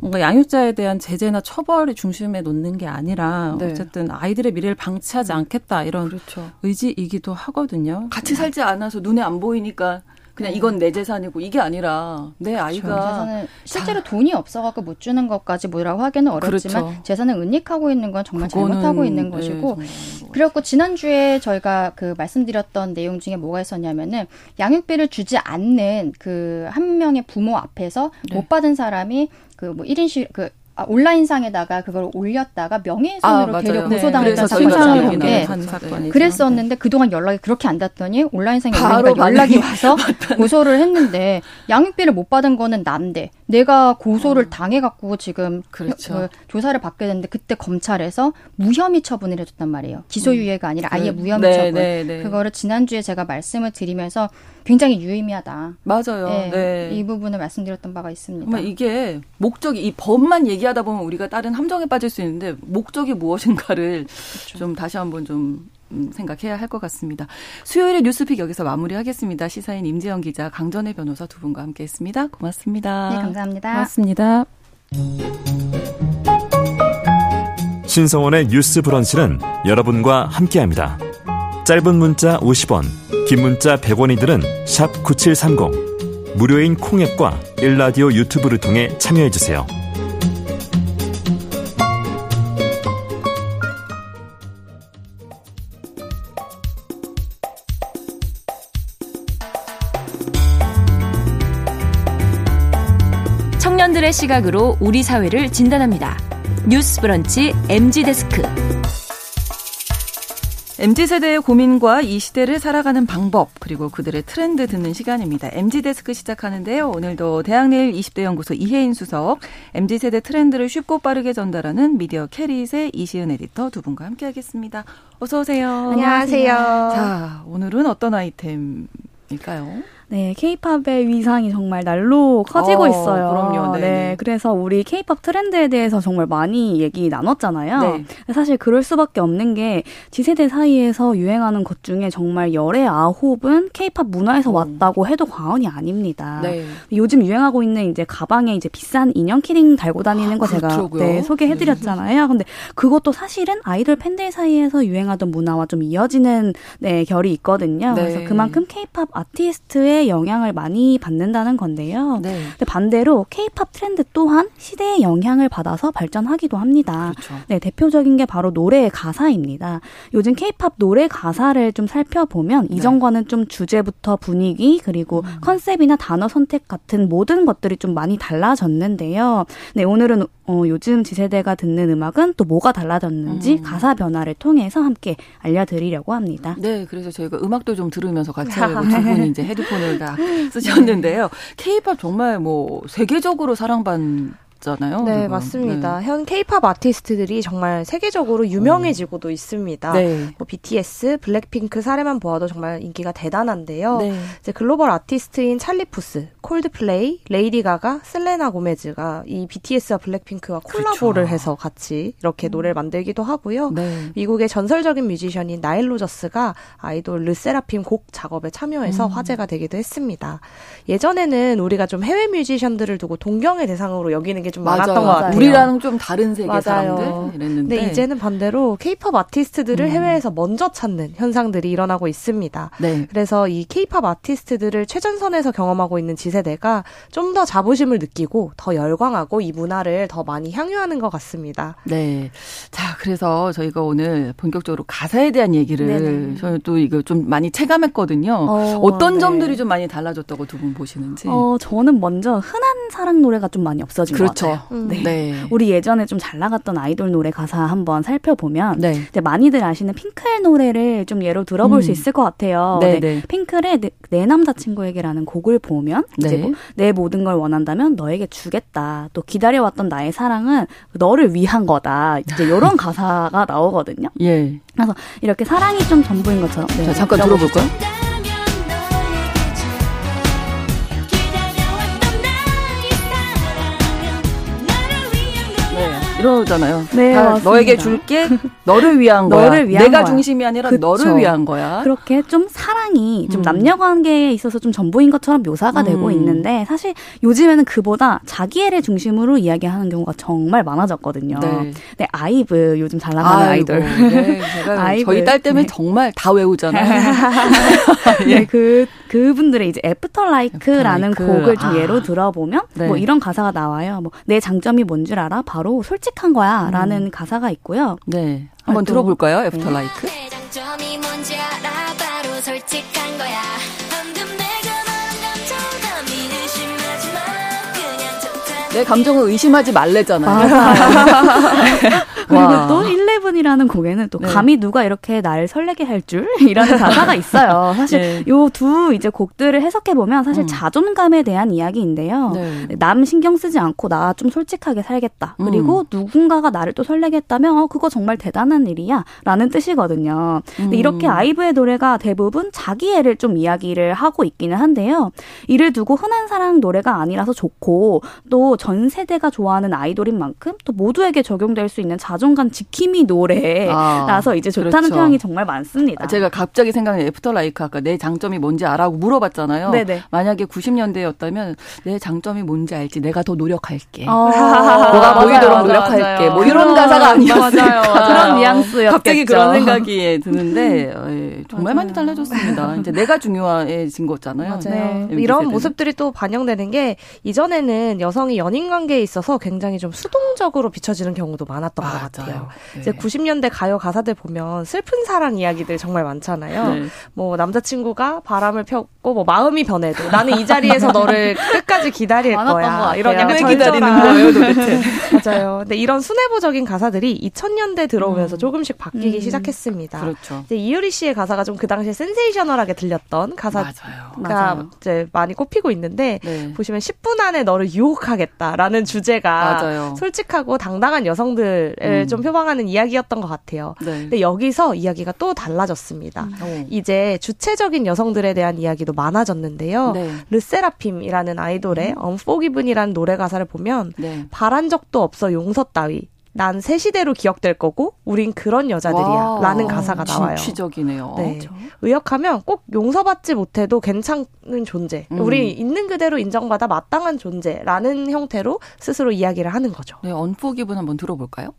뭔가 양육자에 대한 제재나 처벌이 중심에 놓는 게 아니라 네. 어쨌든 아이들의 미래를 방치하지 않겠다 이런 그렇죠. 의지이기도 하거든요. 같이 살지 않아서 눈에 안 보이니까 그냥 이건 내 재산이고 이게 아니라 내 그렇죠. 아이가 실제로 자. 돈이 없어갖고 못 주는 것까지 뭐라고 하기는 어렵지만 그렇죠. 재산을 은닉하고 있는 건 정말 잘못하고 있는 네, 것이고 그리고 지난주에 저희가 그 말씀드렸던 내용 중에 뭐가 있었냐면은 양육비를 주지 않는 그 한 명의 부모 앞에서 네. 못 받은 사람이 그 뭐 1인실 그 아, 온라인상에다가 그걸 올렸다가 명예훼손으로 아, 되려 고소당했던 네. 사건이 네. 네. 그랬었는데 그동안 연락이 그렇게 안 닿더니 온라인상에 올리니까 연락이 와서 고소를 했는데 양육비를 못 받은 거는 난데 내가 고소를 어. 당해갖고 지금 그렇죠. 그 조사를 받게 됐는데 그때 검찰에서 무혐의 처분을 해줬단 말이에요. 기소유예가 아니라 아예 네. 무혐의 네, 처분. 네, 네, 그거를 지난주에 제가 말씀을 드리면서 굉장히 유의미하다. 맞아요. 네, 네. 이 부분을 말씀드렸던 바가 있습니다. 이게 목적이 이 법만 얘기하다 보면 우리가 다른 함정에 빠질 수 있는데 목적이 무엇인가를 그렇죠. 좀 다시 한번 좀 음, 생각해야 할 것 같습니다. 수요일에 뉴스픽 여기서 마무리하겠습니다. 시사인 임지영 기자, 강전의 변호사 두 분과 함께했습니다. 고맙습니다. 네, 감사합니다. 고맙습니다. 신성원의 뉴스 브런치는 여러분과 함께합니다. 짧은 문자 50원, 긴 문자 100원이들은 9730. 무료인 콩앱과 일라디오 유튜브를 통해 참여해주세요. 청년들의 시각으로 우리 사회를 진단합니다. 뉴스 브런치 MZ 데스크. MZ세대의 고민과 이 시대를 살아가는 방법, 그리고 그들의 트렌드 듣는 시간입니다. MZ데스크 시작하는데요. 오늘도 대학내일 20대 연구소 이혜인 수석, MZ세대 트렌드를 쉽고 빠르게 전달하는 미디어 캐릿의 이시은 에디터 두 분과 함께 하겠습니다. 어서 오세요. 안녕하세요. 자, 오늘은 어떤 아이템일까요? 네, 케이팝의 위상이 정말 날로 커지고 어, 있어요. 그럼요. 네, 네, 그래서 우리 케이팝 트렌드에 대해서 정말 많이 얘기 나눴잖아요. 네. 사실 그럴 수밖에 없는 게 지세대 사이에서 유행하는 것 중에 정말 열의 아홉은 케이팝 문화에서 음. 왔다고 해도 과언이 아닙니다. 네. 요즘 유행하고 있는 이제 가방에 이제 비싼 인형 키링 달고 다니는 아, 거 제가 네, 소개해드렸잖아요. 네. 근데 그것도 사실은 아이돌 팬들 사이에서 유행하던 문화와 좀 이어지는 네, 결이 있거든요. 네. 그래서 그만큼 케이팝 아티스트의 영향을 많이 받는다는 건데요. 네. 근데 반대로 케이팝 트렌드 또한 시대의 영향을 받아서 발전하기도 합니다. 그렇죠. 네, 대표적인 게 바로 노래의 가사입니다. 요즘 케이팝 노래 가사를 좀 살펴보면 네. 이전과는 좀 주제부터 분위기 그리고 음. 컨셉이나 단어 선택 같은 모든 것들이 좀 많이 달라졌는데요. 네, 오늘은 어, 요즘 Z세대가 듣는 음악은 또 뭐가 달라졌는지 음. 가사 변화를 통해서 함께 알려드리려고 합니다. 네, 그래서 저희가 음악도 좀 들으면서 같이 두 분이 이제 헤드폰을 다 쓰셨는데요. 케이팝 정말 뭐 세계적으로 사랑받 번 는 잖아요. 네, 지금. 맞습니다. 네. 현 케이팝 아티스트들이 정말 세계적으로 유명해지고도 음. 있습니다. 네. 뭐 BTS, 블랙핑크 사례만 보아도 정말 인기가 대단한데요. 네. 이제 글로벌 아티스트인 찰리 푸스, 콜드플레이, 레이디 가가, 셀레나 고메즈가 이 BTS와 블랙핑크와 콜라보를 그렇죠. 해서 같이 이렇게 음. 노래를 만들기도 하고요. 네. 미국의 전설적인 뮤지션인 나일 로저스가 아이돌 르세라핌 곡 작업에 참여해서 음. 화제가 되기도 했습니다. 예전에는 우리가 좀 해외 뮤지션들을 두고 동경의 대상으로 여기는 게 게좀 많았던 것 같아요. 우리랑 좀 다른 세계 맞아요. 사람들 이랬는데. 근데 이제는 반대로 케이팝 아티스트들을 음. 해외에서 먼저 찾는 현상들이 일어나고 있습니다. 네. 그래서 이 케이팝 아티스트들을 최전선에서 경험하고 있는 지세대가 좀 더 자부심을 느끼고 더 열광하고 이 문화를 더 많이 향유하는 것 같습니다. 네. 자, 그래서 저희가 오늘 본격적으로 가사에 대한 얘기를 저희 또 이거 좀 많이 체감했거든요. 어, 떤 네. 점들이 좀 많이 달라졌다고 두 분 보시는지. 어, 저는 먼저 흔한 사랑 노래가 좀 많이 없어진 그렇죠. 것 그렇죠. 네. 네. 우리 예전에 좀 잘 나갔던 아이돌 노래 가사 한번 살펴보면 네. 이제 많이들 아시는 핑클 노래를 좀 예로 들어볼 음. 수 있을 것 같아요. 네, 네. 핑클의 내, 내 남자친구에게라는 곡을 보면 이제 네. 뭐내 모든 걸 원한다면 너에게 주겠다. 또 기다려왔던 나의 사랑은 너를 위한 거다. 이제 이런 가사가 나오거든요. 예. 그래서 이렇게 사랑이 좀 전부인 것처럼. 네, 자, 잠깐 들어볼까요? 이러잖아요. 네, 너에게 줄게. 너를 위한 거야. 너를 위한 내가 거야. 중심이 아니라 그쵸. 너를 위한 거야. 그렇게 좀 사랑이 좀 음. 남녀 관계에 있어서 좀 전부인 것처럼 묘사가 음. 되고 있는데 사실 요즘에는 그보다 자기애를 중심으로 이야기하는 경우가 정말 많아졌거든요. 네. 네 아이브 요즘 잘 나가는 아이고, 아이돌. 네, 아이브. 저희 딸 때문에 네. 정말 다 외우잖아요. 네, 그 그분들의 이제 After Like라는 곡을 좀 아. 예로 들어보면 네. 뭐 이런 가사가 나와요. 뭐 내 장점이 뭔 줄 알아? 바로 솔직 한 거야 라는 음. 가사가 있고요. 네. 한번 또, 들어볼까요? After Like. 내 감정을 의심하지 말래잖아요. 그리고 또 11이라는 곡에는 또 네. 감히 누가 이렇게 날 설레게 할 줄이라는 가사가 있어요. 사실 네. 요두 이제 곡들을 해석해 보면 사실 음. 자존감에 대한 이야기인데요. 네. 남 신경 쓰지 않고 나 좀 솔직하게 살겠다. 그리고 음. 누군가가 나를 또 설레게 했다면 어 그거 정말 대단한 일이야라는 뜻이거든요. 음. 이렇게 아이브의 노래가 대부분 자기애를 좀 이야기를 하고 있기는 한데요. 이를 두고 흔한 사랑 노래가 아니라서 좋고 또 전 세대가 좋아하는 아이돌인 만큼 또 모두에게 적용될 수 있는 자존감 지킴이 노래라서 아, 이제 좋다는 그렇죠. 평이 정말 많습니다. 제가 갑자기 생각난 After LIKE 아까 내 장점이 뭔지 알아고 물어봤잖아요. 네네. 만약에 90년대였다면 내 장점이 뭔지 알지 내가 더 노력할게. 어, 뭐가 보이도록 노력할게. 맞아요. 뭐 이런 가사가 아니었어요. 그런 뉘앙스였겠죠. 갑자기 그런 생각이 드는데 예, 정말 많이 달라졌습니다. 이제 내가 중요해진 거잖아요. 네. 이런 모습들이 또 반영되는 게 이전에는 여성이 연인 관계에 있어서 굉장히 좀 수동적으로 비춰지는 경우도 많았던 맞아요. 것 같아요. 네. 이제 90년대 가요 가사들 보면 슬픈 사랑 이야기들 정말 많잖아요. 네. 뭐 남자친구가 바람을 폈고 뭐 마음이 변해도 나는 이 자리에서 너를 끝까지 기다릴 거야. 이런 약간 기다리는 거예요, 도대체. 맞아요. 근데 이런 순애보적인 가사들이 2000년대 들어오면서 음. 조금씩 바뀌기 음. 시작했습니다. 그렇죠. 이제 이유리 씨의 가사가 좀 그 당시에 센세이셔널하게 들렸던 가사가 맞아요. 이제 많이 꼽히고 있는데 네. 보시면 10분 안에 너를 유혹하겠다라는 주제가 맞아요. 솔직하고 당당한 여성들을 음. 좀 표방하는 이야기 였던 것 같아요. 네. 근데 여기서 이야기가 또 달라졌습니다. 음. 이제 주체적인 여성들에 대한 이야기도 많아졌는데요. 네. 르세라핌이라는 아이돌의 음. Unforgiven이라는 노래 가사를 보면 네. 바란 적도 없어 용서 따위 난새 시대로 기억될 거고 우린 그런 여자들이야 와, 라는 가사가 나와요. 진취적이네요. 네. 그렇죠. 의역하면 꼭 용서받지 못해도 괜찮은 존재. 음. 우리 있는 그대로 인정받아 마땅한 존재라는 형태로 스스로 이야기를 하는 거죠. 네, 언포기분 한번 들어볼까요?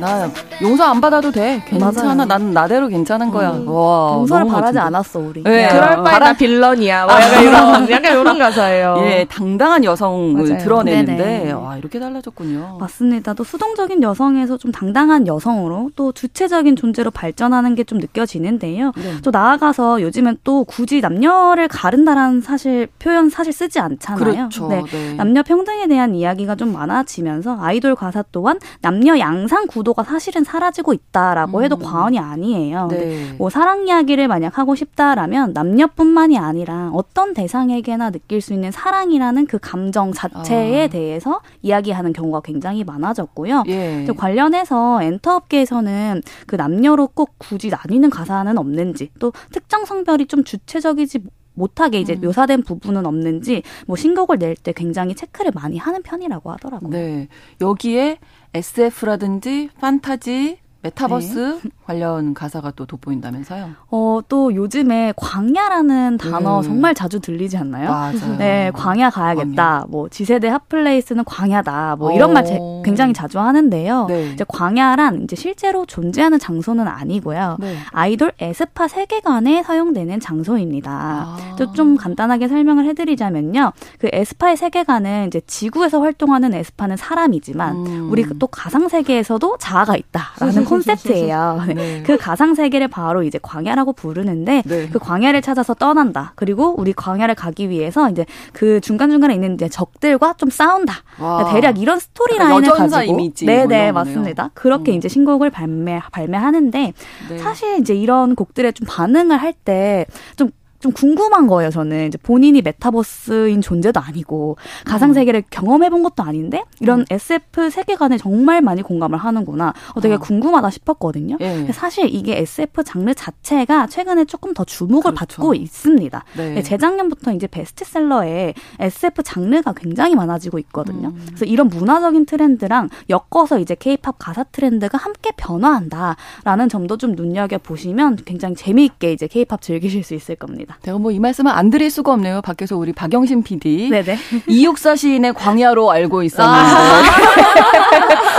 나 용서 안 받아도 돼. 괜찮아. 맞아요. 난 나대로 괜찮은 거야. 음. 와. 용서를 바라지 않았어, 우리. 네. 그럴 바에 나 빌런이야. 뭐 약간 이런, 약간 이런 가사예요. 예, 당당한 여성을 맞아요. 드러내는데, 네네. 와, 이렇게 달라졌군요. 맞습니다. 또 수동적인 여성에서 좀 당당한 여성으로 또 주체적인 존재로 발전하는 게 좀 느껴지는데요. 네. 또 나아가서 요즘은 또 굳이 남녀를 가른다라는 사실, 표현 사실 쓰지 않잖아요. 그렇죠. 네. 네. 남녀 평등에 대한 이야기가 좀 많아지면서 아이돌 가사 또한 남녀 양상 구도 구도가 사실은 사라지고 있다라고 해도 음. 과언이 아니에요. 네. 뭐 사랑 이야기를 만약 하고 싶다라면 남녀뿐만이 아니라 어떤 대상에게나 느낄 수 있는 사랑이라는 그 감정 자체에 아. 대해서 이야기하는 경우가 굉장히 많아졌고요. 예. 관련해서 엔터업계에서는 그 남녀로 꼭 굳이 나뉘는 가사는 없는지 또 특정 성별이 좀 주체적이지 못하게 이제 음. 묘사된 부분은 없는지 뭐 신곡을 낼 때 굉장히 체크를 많이 하는 편이라고 하더라고요. 네. 여기에 SF라든지 판타지, 메타버스 네. 관련 가사가 또 돋보인다면서요? 어, 또 요즘에 광야라는 단어 음. 정말 자주 들리지 않나요? 맞아요. 네, 광야 가야겠다. 광야. 뭐 지세대 핫플레이스는 광야다. 뭐 이런 말 제, 굉장히 자주 하는데요. 네. 이제 광야란 이제 실제로 존재하는 장소는 아니고요. 네. 아이돌 에스파 세계관에 사용되는 장소입니다. 아. 또좀 간단하게 설명을 해 드리자면요. 그 에스파의 세계관은 이제 지구에서 활동하는 에스파는 사람이지만 음. 우리 또 가상 세계에서도 자아가 있다라는 콘셉트예요. 네. 그 가상 세계를 바로 이제 광야라고 부르는데 네. 그 광야를 찾아서 떠난다. 그리고 우리 광야를 가기 위해서 이제 그 중간 중간에 있는 이제 적들과 좀 싸운다. 와. 대략 이런 스토리 라인을 가지고 이미지 네네 네, 맞습니다. 그렇게 음. 이제 신곡을 발매 발매하는데 네. 사실 이제 이런 곡들에 좀 반응을 할 때 좀 좀 궁금한 거예요, 저는. 이제 본인이 메타버스인 존재도 아니고, 가상세계를 음. 경험해본 것도 아닌데, 이런 음. SF 세계관에 정말 많이 공감을 하는구나. 어, 되게 어. 궁금하다 싶었거든요. 예. 사실 이게 SF 장르 자체가 최근에 조금 더 주목을 그렇죠. 받고 있습니다. 네. 재작년부터 이제 베스트셀러에 SF 장르가 굉장히 많아지고 있거든요. 음. 그래서 이런 문화적인 트렌드랑 엮어서 이제 케이팝 가사 트렌드가 함께 변화한다라는 점도 좀 눈여겨보시면 굉장히 재미있게 이제 케이팝 즐기실 수 있을 겁니다. 있습니다. 제가 뭐 이 말씀은 안 드릴 수가 없네요. 밖에서 우리 박영신 PD. 네네. 이육사 시인의 광야로 알고 있었는데. 아.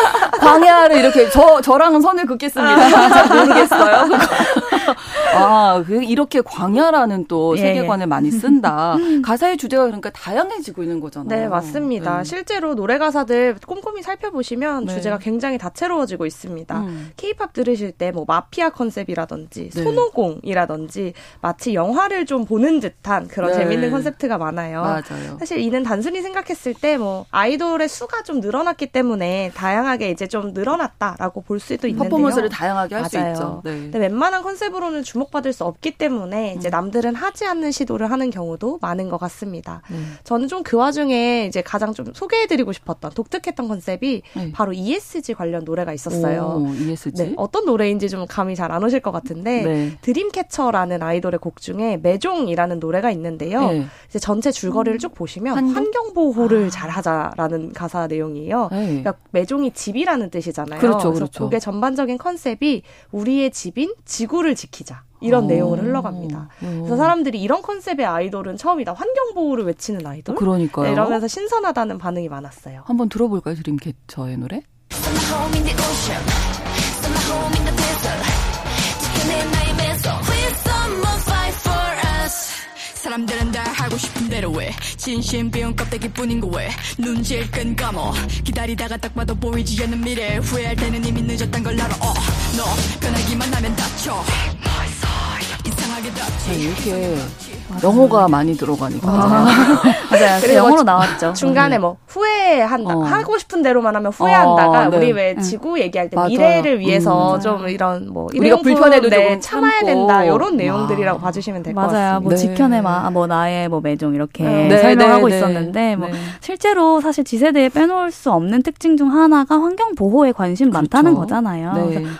광야를 이렇게 저 저랑은 선을 긋겠습니다. 잘 모르겠어요. 아, 그 이렇게 광야라는 또 예, 세계관을 예. 많이 쓴다. 가사의 주제가 그러니까 다양해지고 있는 거잖아요. 네, 맞습니다. 네. 실제로 노래 가사들 꼼꼼히 살펴보시면 네. 주제가 굉장히 다채로워지고 있습니다. 케이팝 음. 들으실 때 뭐 마피아 컨셉이라든지 네. 손오공이라든지 마치 영화를 좀 보는 듯한 그런 네. 재밌는 컨셉트가 많아요. 맞아요. 사실 이는 단순히 생각했을 때 뭐 아이돌의 수가 좀 늘어났기 때문에 다양하게 이제 좀 늘어났다라고 볼 수도 있는데요. 퍼포먼스를 다양하게 할 수 있죠. 네. 근데 웬만한 컨셉으로는 주목받을 수 없기 때문에 이제 음. 남들은 하지 않는 시도를 하는 경우도 많은 것 같습니다. 네. 저는 좀 그 와중에 이제 가장 좀 소개해드리고 싶었던 독특했던 컨셉이 네. 바로 ESG 관련 노래가 있었어요. 오, ESG? 네, 어떤 노래인지 좀 감이 잘 안 오실 것 같은데 네. 드림캐쳐라는 아이돌의 곡 중에 Maison이라는 노래가 있는데요. 네. 이제 전체 줄거리를 음. 쭉 보시면 환경 보호를 아. 잘 하자라는 가사 내용이에요. 네. 그러니까 매종이 집이라는 뜻이잖아요. 그렇죠, 그렇죠. 그게 전반적인 컨셉이 우리의 집인 지구를 지키자. 이런 오. 내용을 흘러갑니다. 그래서 사람들이 이런 컨셉의 아이돌은 처음이다. 환경 보호를 외치는 아이돌. 그러니까요. 네, 이러면서 신선하다는 반응이 많았어요. 한번 들어볼까요, 드림캐쳐의 노래? 사람들은 다 하고 싶은 대로 해. 진심 비운 껍데기뿐인 거왜? 눈질 끈 감어. 기다리다가 딱 봐도 보이지 않는 미래. 후회할 때는 이미 늦었단 걸 알아. 어, 너 변하기만 하면 다쳐. 네, 이렇게 영어가 많이 들어가니까. 아, 맞아요. 그리고 영어로 나왔죠. 중간에 뭐 후회한다. 어. 하고 싶은 대로만 하면 후회한다가 어, 네. 우리 왜 지구 얘기할 때 맞아요. 미래를 위해서 음, 좀 이런 뭐 우리가 불편해도 네, 참아야 된다. 이런 내용들이라고 봐주시면 될 것 같습니다. 맞아요. 뭐 네. 지켜내마, 뭐 나의 뭐 Maison 이렇게 네. 설명하고 네, 네, 있었는데 뭐 실제로 사실 Z세대에 빼놓을 수 없는 특징 중 하나가 환경 보호에 관심 그렇죠. 많다는 거잖아요.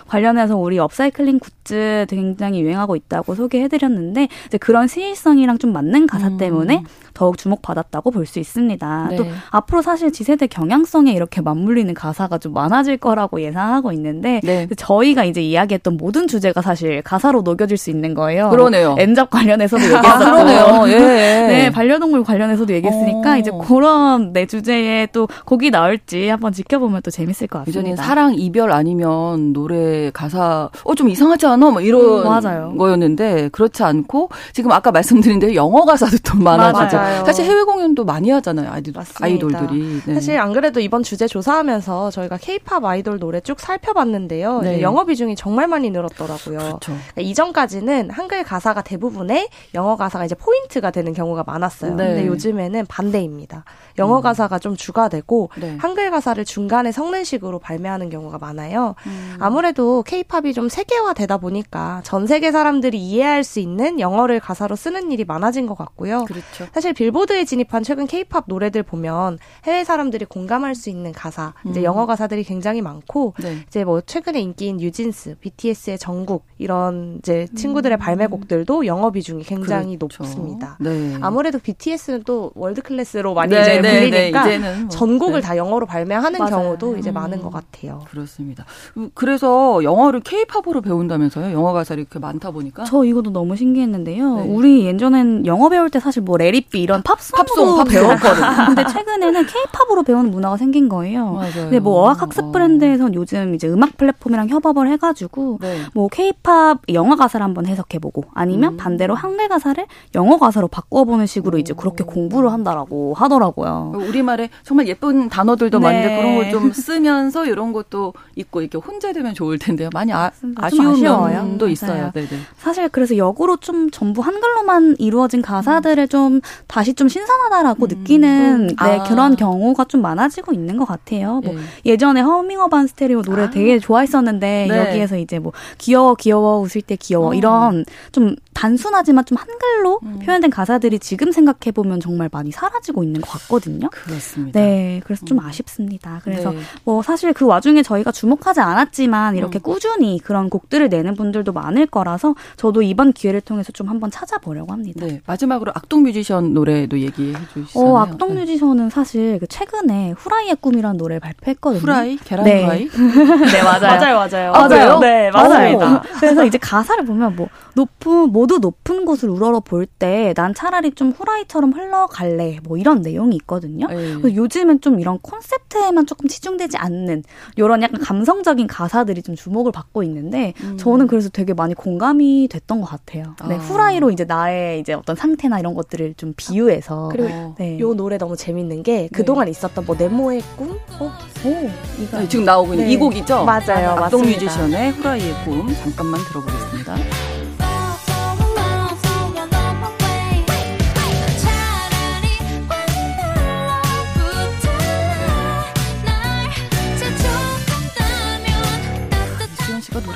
관련해서 우리 upcycling goods 굉장히 유행하고 있다고 소개해드렸는데 이제 그런 시의성 이랑 좀 맞는 가사 음. 때문에 더욱 주목받았다고 볼 수 있습니다. 네. 또 앞으로 사실 Z세대 경향성에 이렇게 맞물리는 가사가 좀 많아질 거라고 예상하고 있는데 네. 저희가 이제 이야기했던 모든 주제가 사실 가사로 녹여질 수 있는 거예요. 그러네요. N잡 관련해서도 얘기했었고, 아, 그러네요. 예. 네, 반려동물 관련해서도 얘기했으니까 오. 이제 그런 내 주제에 또 곡이 나올지 한번 지켜보면 또 재밌을 것 같습니다. 예전에 사랑 이별 아니면 노래 가사 어 좀 이상하지 않아? 뭐 이런 음, 거였는데 그렇지 않고 지금 아까 말씀드린 대로 영어 가사도 또 많아지죠. 맞아요. 사실 해외 공연도 많이 하잖아요. 아이돌, 아이돌들이. 네. 사실 안 그래도 이번 주제 조사하면서 저희가 케이팝 아이돌 노래 쭉 살펴봤는데요. 네. 영어 비중이 정말 많이 늘었더라고요. 그렇죠. 그러니까 이전까지는 한글 가사가 대부분의 영어 가사가 이제 포인트가 되는 경우가 많았어요. 네. 근데 요즘에는 반대입니다. 영어 음. 가사가 좀 주가 되고 네. 한글 가사를 중간에 섞는 식으로 발매하는 경우가 많아요. 음. 아무래도 케이팝이 좀 세계화되다 보니까 전 세계 사람들이 이해할 수 있는 영어를 가사로 쓰는 일이 일이 많아진 것 같고요. 그렇죠. 사실 빌보드에 진입한 최근 케이팝 노래들 보면 해외 사람들이 공감할 수 있는 가사, 음. 이제 영어 가사들이 굉장히 많고 네. 이제 뭐 최근에 인기인 뉴진스, BTS의 정국 이런 이제 친구들의 음. 발매곡들도 영어 비중이 굉장히 그렇죠. 높습니다. 네. 아무래도 BTS는 또 world class로 많이 네, 이제 네, 네. 불리니까 뭐, 전곡을 다 영어로 발매하는 맞아요. 경우도 이제 음. 많은 것 같아요. 그렇습니다. 그래서 영어를 케이팝으로 배운다면서요? 영어 가사를 이렇게 많다 보니까? 저 이것도 너무 신기했는데요. 네. 우리 예전엔 영어 배울 때 사실 뭐 Let It Be 이런 팝송으로 팝송, 팝송. 배웠거든요. 근데 최근에는 케이팝으로 배우는 문화가 생긴 거예요. 맞아요. 근데 뭐 어학 학습 어. 브랜드에선 요즘 이제 음악 플랫폼이랑 협업을 해가지고 네. 뭐 케이팝 영어 가사를 한번 해석해보고 아니면 음. 반대로 한글 가사를 영어 가사로 바꿔보는 식으로 이제 그렇게 공부를 한다라고 하더라고요. 우리말에 정말 예쁜 단어들도 네. 많은데 그런 걸 좀 쓰면서 이런 것도 있고 이렇게 혼재되면 좋을 텐데요. 많이 아, 아쉬운 면도 있어요. 네네. 사실 그래서 역으로 좀 전부 한글로만 이루어진 가사들을 좀 다시 좀 신선하다라고 음. 느끼는 네, 아. 그런 경우가 좀 많아지고 있는 것 같아요. 뭐 네. 예전에 허밍어반 스테레오 노래 아. 되게 좋아했었는데 네. 여기에서 이제 뭐 귀여워 귀여워 웃을 때 귀여워 어. 이런 좀 단순하지만 좀 한글로 음. 표현된 가사들이 지금 생각해 보면 정말 많이 사라지고 있는 것 같거든요. 그렇습니다. 네, 그래서 좀 음. 아쉽습니다. 그래서 네. 뭐 사실 그 와중에 저희가 주목하지 않았지만 이렇게 음. 꾸준히 그런 곡들을 내는 분들도 많을 거라서 저도 이번 기회를 통해서 좀 한번 찾아보려고 합니다. 네, 마지막으로 악동 뮤지션 노래도 얘기해 주시죠. 어, 악동 네. 뮤지션은 사실 그 최근에 후라이의 꿈이라는 노래를 발표했거든요. 후라이? 계란 네. 후라이? 네, 맞아요. 맞아요, 맞아요. 아, 맞아요. 네, 맞습니다. 그래서 이제 가사를 보면 뭐 높은 모두 높은 곳을 우러러 볼 때 난 차라리 좀 후라이처럼 흘러갈래 뭐 이런 내용이 있거든요. 네. 그래서 요즘은 좀 이런 콘셉트에만 조금 치중되지 않는 이런 약간 감성적인 가사들이 좀 주목을 받고 있는데 음. 저는 그래서 되게 많이 공감이 됐던 것 같아요. 네, 아. 후라이로 이제 나의 이제 어떤 상태나 이런 것들을 좀 비 유해서 그리고 네. 요 노래 너무 재밌는 게 그동안 네. 있었던 뭐 네모의 꿈? 어? 오, 이거 네, 지금 나오고 있는 이 곡이죠? 맞아요. 악동 뮤지션의 후라이의 꿈 잠깐만 들어보겠습니다.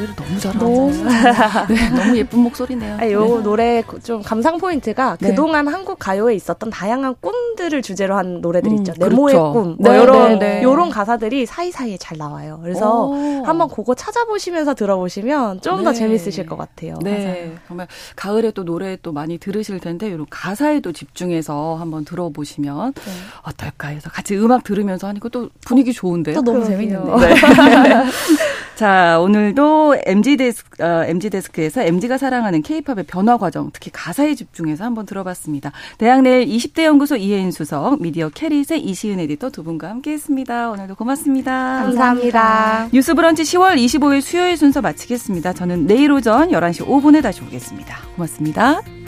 노래를 너무 잘하잖아요. 네, 너무 예쁜 목소리네요. 아, 요 네. 노래 좀 감상 포인트가 네. 그동안 한국 가요에 있었던 다양한 꿈들을 주제로 한 노래들 음, 있죠. 네모의 그렇죠. 꿈. 뭐 네, 요런 네, 네. 요런 가사들이 사이사이에 잘 나와요. 그래서 오. 한번 그거 찾아보시면서 들어보시면 좀더 네. 재밌으실 것 같아요. 네. 맞아요. 정말 가을에 또 노래 또 많이 들으실 텐데 이런 가사에도 집중해서 한번 들어보시면 어떨까 해서 같이 음악 들으면서 하니까 또 분위기 좋은데요. 또 너무 재밌는데. 자, 오늘도 MZ 데스크, 어, MZ 데스크에서 MZ가 사랑하는 케이팝의 변화 과정, 특히 가사에 집중해서 한번 들어봤습니다. 대학 내일 20대 연구소 이혜인 수석, 미디어 캐릿의 이시은 에디터 두 분과 함께 했습니다. 오늘도 고맙습니다. 감사합니다. 뉴스 브런치 10월 25일 수요일 순서 마치겠습니다. 저는 내일 오전 11시 5분에 다시 오겠습니다. 고맙습니다.